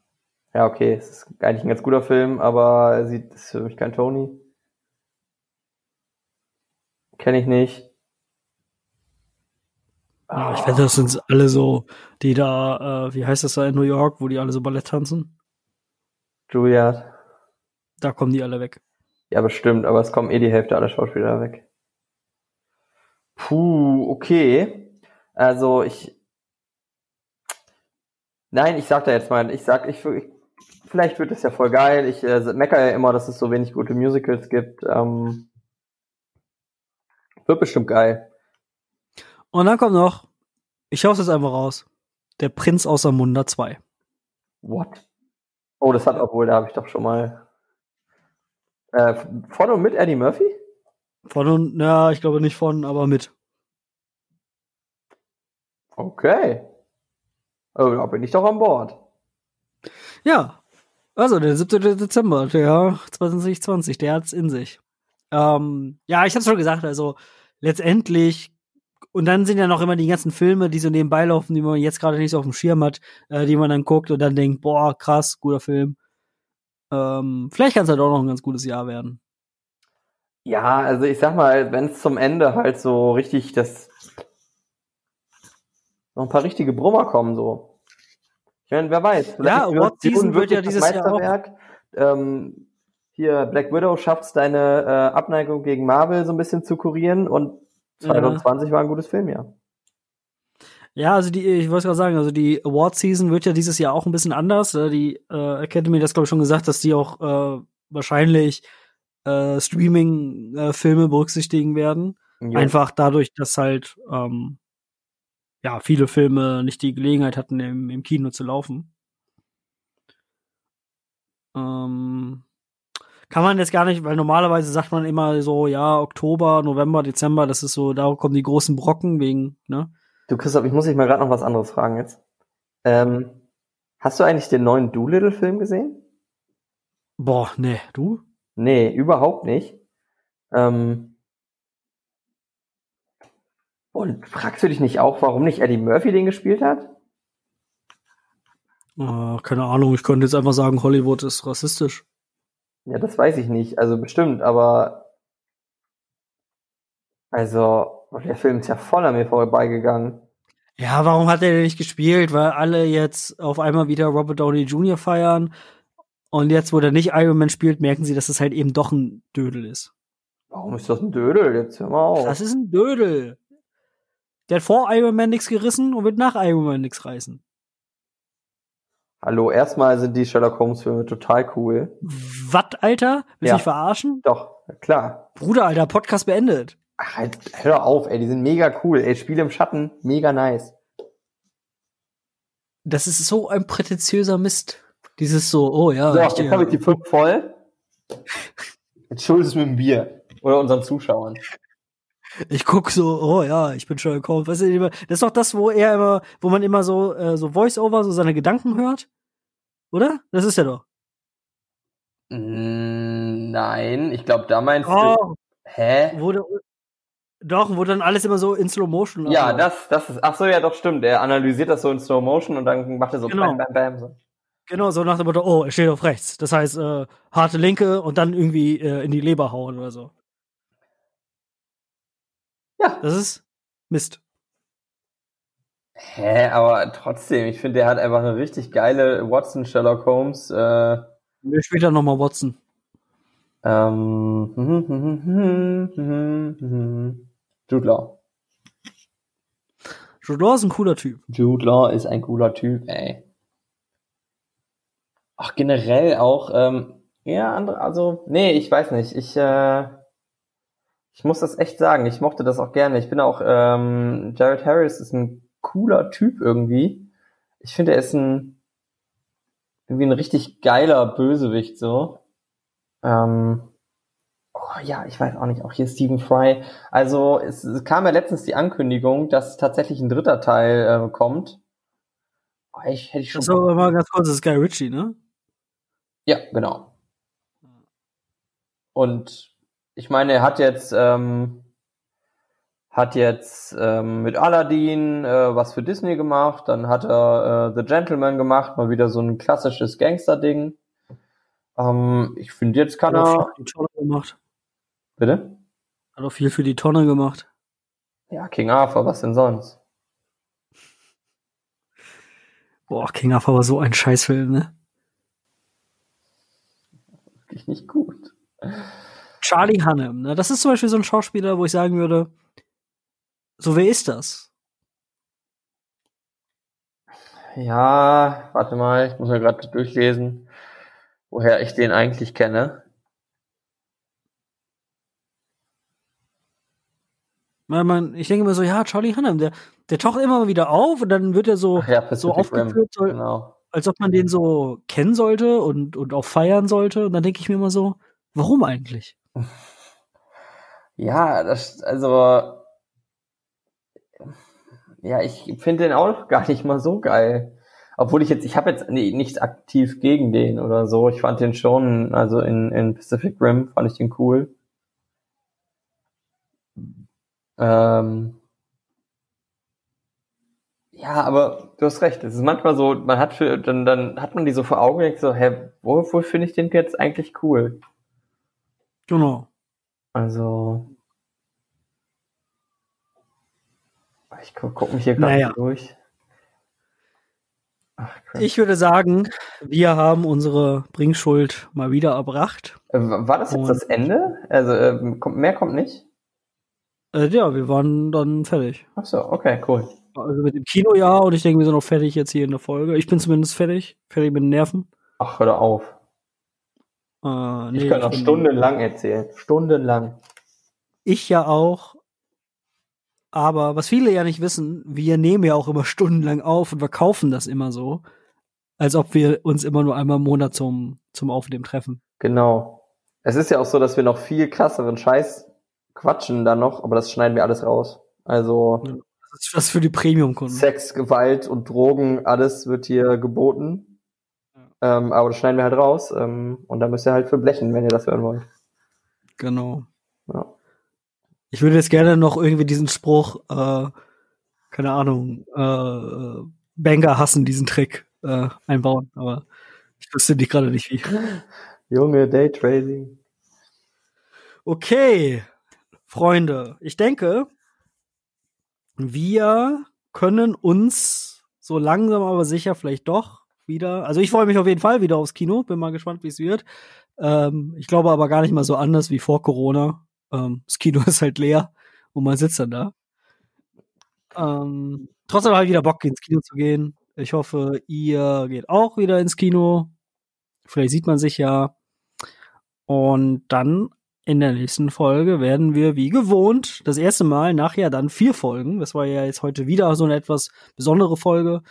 Ja, okay, es ist eigentlich ein ganz guter Film, aber er sieht, ist für mich kein Tony. Kenne ich nicht. Ah, ich wette, das sind alle so, die da, äh, wie heißt das da in New York, wo die alle so Ballett tanzen? Juilliard. Da kommen die alle weg. Ja, bestimmt, aber es kommen eh die Hälfte aller Schauspieler weg. Puh, okay. Also ich. Nein, ich sag da jetzt mal, ich sag, ich, ich vielleicht wird es ja voll geil. Ich äh, meckere ja immer, dass es so wenig gute Musicals gibt. Ähm, wird bestimmt geil. Und dann kommt noch, ich hau's jetzt einfach raus, der Prinz aus Amunda 2. What? Oh, das hat obwohl, da habe ich doch schon mal. Äh, von und mit Eddie Murphy? Von und, ja, ich glaube nicht von, aber mit. Okay. Oh, da bin ich doch an Bord. Ja. Also, der 17. Dezember, der 2020, der hat's in sich. Ähm, ja, ich hab's schon gesagt, also letztendlich, und dann sind ja noch immer die ganzen Filme, die so nebenbei laufen, die man jetzt gerade nicht so auf dem Schirm hat, äh, die man dann guckt und dann denkt, boah, krass, guter Film. Ähm, vielleicht kann es halt auch noch ein ganz gutes Jahr werden. Ja, also ich sag mal, wenn es zum Ende halt so richtig das noch ein paar richtige Brummer kommen so. Ich meine, wer weiß. vielleicht Ja, Award Season wird ja dieses das Jahr auch- Meisterwerk. Ähm, hier Black Widow schafft deine äh, Abneigung gegen Marvel so ein bisschen zu kurieren und Ja. 2020 war ein gutes Filmjahr. Ja, also die, ich wollte gerade sagen, also die Award Season wird ja dieses Jahr auch ein bisschen anders. Die äh, Academy hat das glaube ich schon gesagt, dass die auch äh, wahrscheinlich äh, Streaming-Filme berücksichtigen werden. Jo. Einfach dadurch, dass halt ähm, ja viele Filme nicht die Gelegenheit hatten, im, im Kino zu laufen. Ähm, kann man jetzt gar nicht, weil normalerweise sagt man immer so, ja, Oktober, November, Dezember, das ist so, da kommen die großen Brocken wegen, ne? Du Christoph, ich muss dich mal gerade noch was anderes fragen jetzt. Ähm, hast du eigentlich den neuen Doolittle-Film gesehen? Boah, nee, du? Nee, überhaupt nicht. Ähm, und fragst du dich nicht auch, warum nicht Eddie Murphy den gespielt hat? Äh, keine Ahnung, ich könnte jetzt einfach sagen, Hollywood ist rassistisch. Ja, das weiß ich nicht. Also bestimmt, aber also der Film ist ja voll an mir vorbeigegangen. Ja, warum hat er denn nicht gespielt? Weil alle jetzt auf einmal wieder Robert Downey Jr. feiern. Und jetzt, wo der nicht Iron Man spielt, merken sie, dass es halt eben doch ein Dödel ist. Warum ist das ein Dödel? Jetzt hör mal auf. Das ist ein Dödel. Der hat vor Iron Man nichts gerissen und wird nach Iron Man nichts reißen. Hallo, erstmal sind die Sherlock Holmes Filme total cool. Was, Alter? Willst du Ja. mich verarschen? Doch, klar. Bruder, Alter, Podcast beendet. Ach, halt, hör auf, ey, die sind mega cool. Ey, Spiel im Schatten, mega nice. Das ist so ein prätentiöser Mist. Dieses so, oh ja. So, ich, jetzt habe ich die fünf voll. Jetzt schuldest du mit dem Bier. Oder unseren Zuschauern. Ich guck so, oh ja, ich bin Sherlock Holmes. Weißt du, das ist doch das, wo er immer, wo man immer so, äh, so Voice-Over, so seine Gedanken hört. Oder? Das ist er doch. Mm, Nein, ich glaube, da meinst du. Oh, Hä? wo der, doch, wo dann alles immer so in Slow Motion Ja, abläuft. das, das ist. Ach so, ja, doch, stimmt. Er analysiert das so in Slow Motion und dann macht er so Genau. bam, bam, bam. So. Genau, so nach dem Motto, oh, er steht auf rechts. Das heißt, äh, harte Linke und dann irgendwie äh, in die Leber hauen oder so. Ja. Das ist Mist. Hä, aber trotzdem, ich finde, der hat einfach eine richtig geile Watson Sherlock Holmes. Äh, Wir später nochmal Watson. ähm, Jude Law. Jude Law ist ein cooler Typ. Jude Law ist ein cooler Typ, ey. Ach, generell auch, ähm, ja, andere, also, nee, ich weiß nicht. Ich, äh, ich muss das echt sagen, ich mochte das auch gerne. Ich bin auch, ähm, Jared Harris ist ein cooler Typ irgendwie. Ich finde, er ist ein, irgendwie ein richtig geiler Bösewicht, so. Ähm, oh, ja, ich weiß auch nicht, auch hier Stephen Fry. Also, es, es kam ja letztens die Ankündigung, dass tatsächlich ein dritter Teil äh, kommt. Oh, ich, hätte ich schon. Das ist aber mal ganz kurz, das ist Guy Ritchie, ne? Ja, genau. Und ich meine, er hat jetzt ähm, hat jetzt ähm, mit Aladdin äh, was für Disney gemacht, dann hat er äh, The Gentleman gemacht, mal wieder so ein klassisches Gangster-Ding. Ähm, ich finde, jetzt kann Hat auch er. viel für die Tonne gemacht. Bitte? Hat auch viel für die Tonne gemacht. Ja, King Arthur, was denn sonst? Boah, King Arthur war so ein Scheißfilm, ne? Wirklich nicht gut. Charlie Hunnam, ne? Das ist zum Beispiel so ein Schauspieler, wo ich sagen würde, so wer ist das? Ja, warte mal, ich muss mir gerade durchlesen, woher ich den eigentlich kenne. Man, ich denke immer so, ja, Charlie Hunnam, der, der taucht immer wieder auf und dann wird er so, ja, so aufgeführt, so, genau. als ob man den so kennen sollte und, und auch feiern sollte. Und dann denke ich mir immer so, warum eigentlich? Ja, das, also, ja, ich finde den auch gar nicht mal so geil. Obwohl ich jetzt, ich habe jetzt nee, nichts aktiv gegen den oder so. Ich fand den schon, also in, in Pacific Rim fand ich den cool. Ähm, ja, aber du hast recht. Es ist manchmal so, man hat für, dann, dann hat man die so vor Augen denkt so, hä, wo, wo finde ich den jetzt eigentlich cool? Genau. Also. Ich guck, guck mich hier gerade Naja. durch. Ach. Ich würde sagen, wir haben unsere Bringschuld mal wieder erbracht. Äh, War das jetzt Und- das Ende? Also kommt, mehr kommt nicht? Äh, ja, wir waren dann fertig. Ach so, okay, cool. Also mit dem Kino ja, und ich denke, wir sind auch fertig jetzt hier in der Folge. Ich bin zumindest fertig. Fertig mit den Nerven. Ach, hör doch auf. Äh, Ich nee, kann noch bin- stundenlang erzählen. Stundenlang. Ich ja auch. Aber was viele ja nicht wissen, wir nehmen ja auch immer stundenlang auf und verkaufen das immer so, als ob wir uns immer nur einmal im Monat zum, zum Aufnehmen treffen. Genau. Es ist ja auch so, dass wir noch viel krasseren Scheiß quatschen dann noch, aber das schneiden wir alles raus. Also Das ist was für die Premium-Kunden. Sex, Gewalt und Drogen, alles wird hier geboten. Ähm, aber das schneiden wir halt raus. Ähm, und da müsst ihr halt für blechen, wenn ihr das hören wollt. Genau. Ja. Ich würde jetzt gerne noch irgendwie diesen Spruch, äh, keine Ahnung, äh, Banker hassen diesen Trick äh, einbauen, aber ich wüsste die gerade nicht wie. Junge, Daytrading. Okay, Freunde, ich denke, wir können uns so langsam aber sicher vielleicht doch wieder, also ich freue mich auf jeden Fall wieder aufs Kino, bin mal gespannt, wie es wird. Ähm, ich glaube aber gar nicht mal so anders wie vor Corona. Ähm, das Kino ist halt leer und man sitzt dann da. Ähm, trotzdem habe ich wieder Bock, ins Kino zu gehen. Ich hoffe, ihr geht auch wieder ins Kino. Vielleicht sieht man sich ja. Und dann in der nächsten Folge werden wir wie gewohnt das erste Mal nachher dann vier Folgen. Das war ja jetzt heute wieder so eine etwas besondere Folge.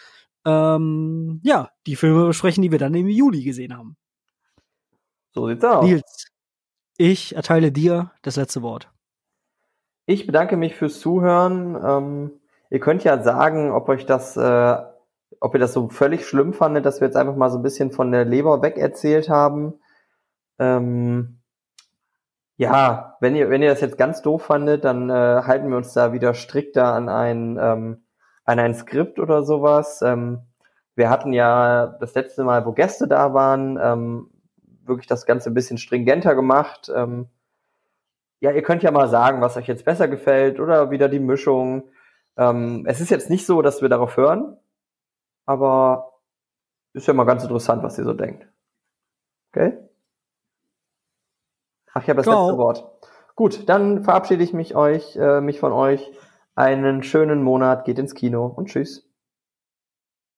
Ähm, ja, die Filme besprechen, die wir dann im Juli gesehen haben. So sieht's aus. Nils, ich erteile dir das letzte Wort. Ich bedanke mich fürs Zuhören. Ähm, ihr könnt ja sagen, ob euch das, äh, ob ihr das so völlig schlimm fandet, dass wir jetzt einfach mal so ein bisschen von der Leber weg erzählt haben. Ähm, ja, wenn ihr, wenn ihr das jetzt ganz doof fandet, dann äh, halten wir uns da wieder strikter an ein, ähm, an ein Skript oder sowas. Ähm, wir hatten ja das letzte Mal, wo Gäste da waren, ähm, wirklich das Ganze ein bisschen stringenter gemacht. Ähm, ja, ihr könnt ja mal sagen, was euch jetzt besser gefällt oder wieder die Mischung. Ähm, es ist jetzt nicht so, dass wir darauf hören, aber ist ja mal ganz interessant, was ihr so denkt. Okay? Ach, ich habe das Ciao. letzte Wort. Gut, dann verabschiede ich mich euch, äh, mich von euch. Einen schönen Monat, geht ins Kino und tschüss.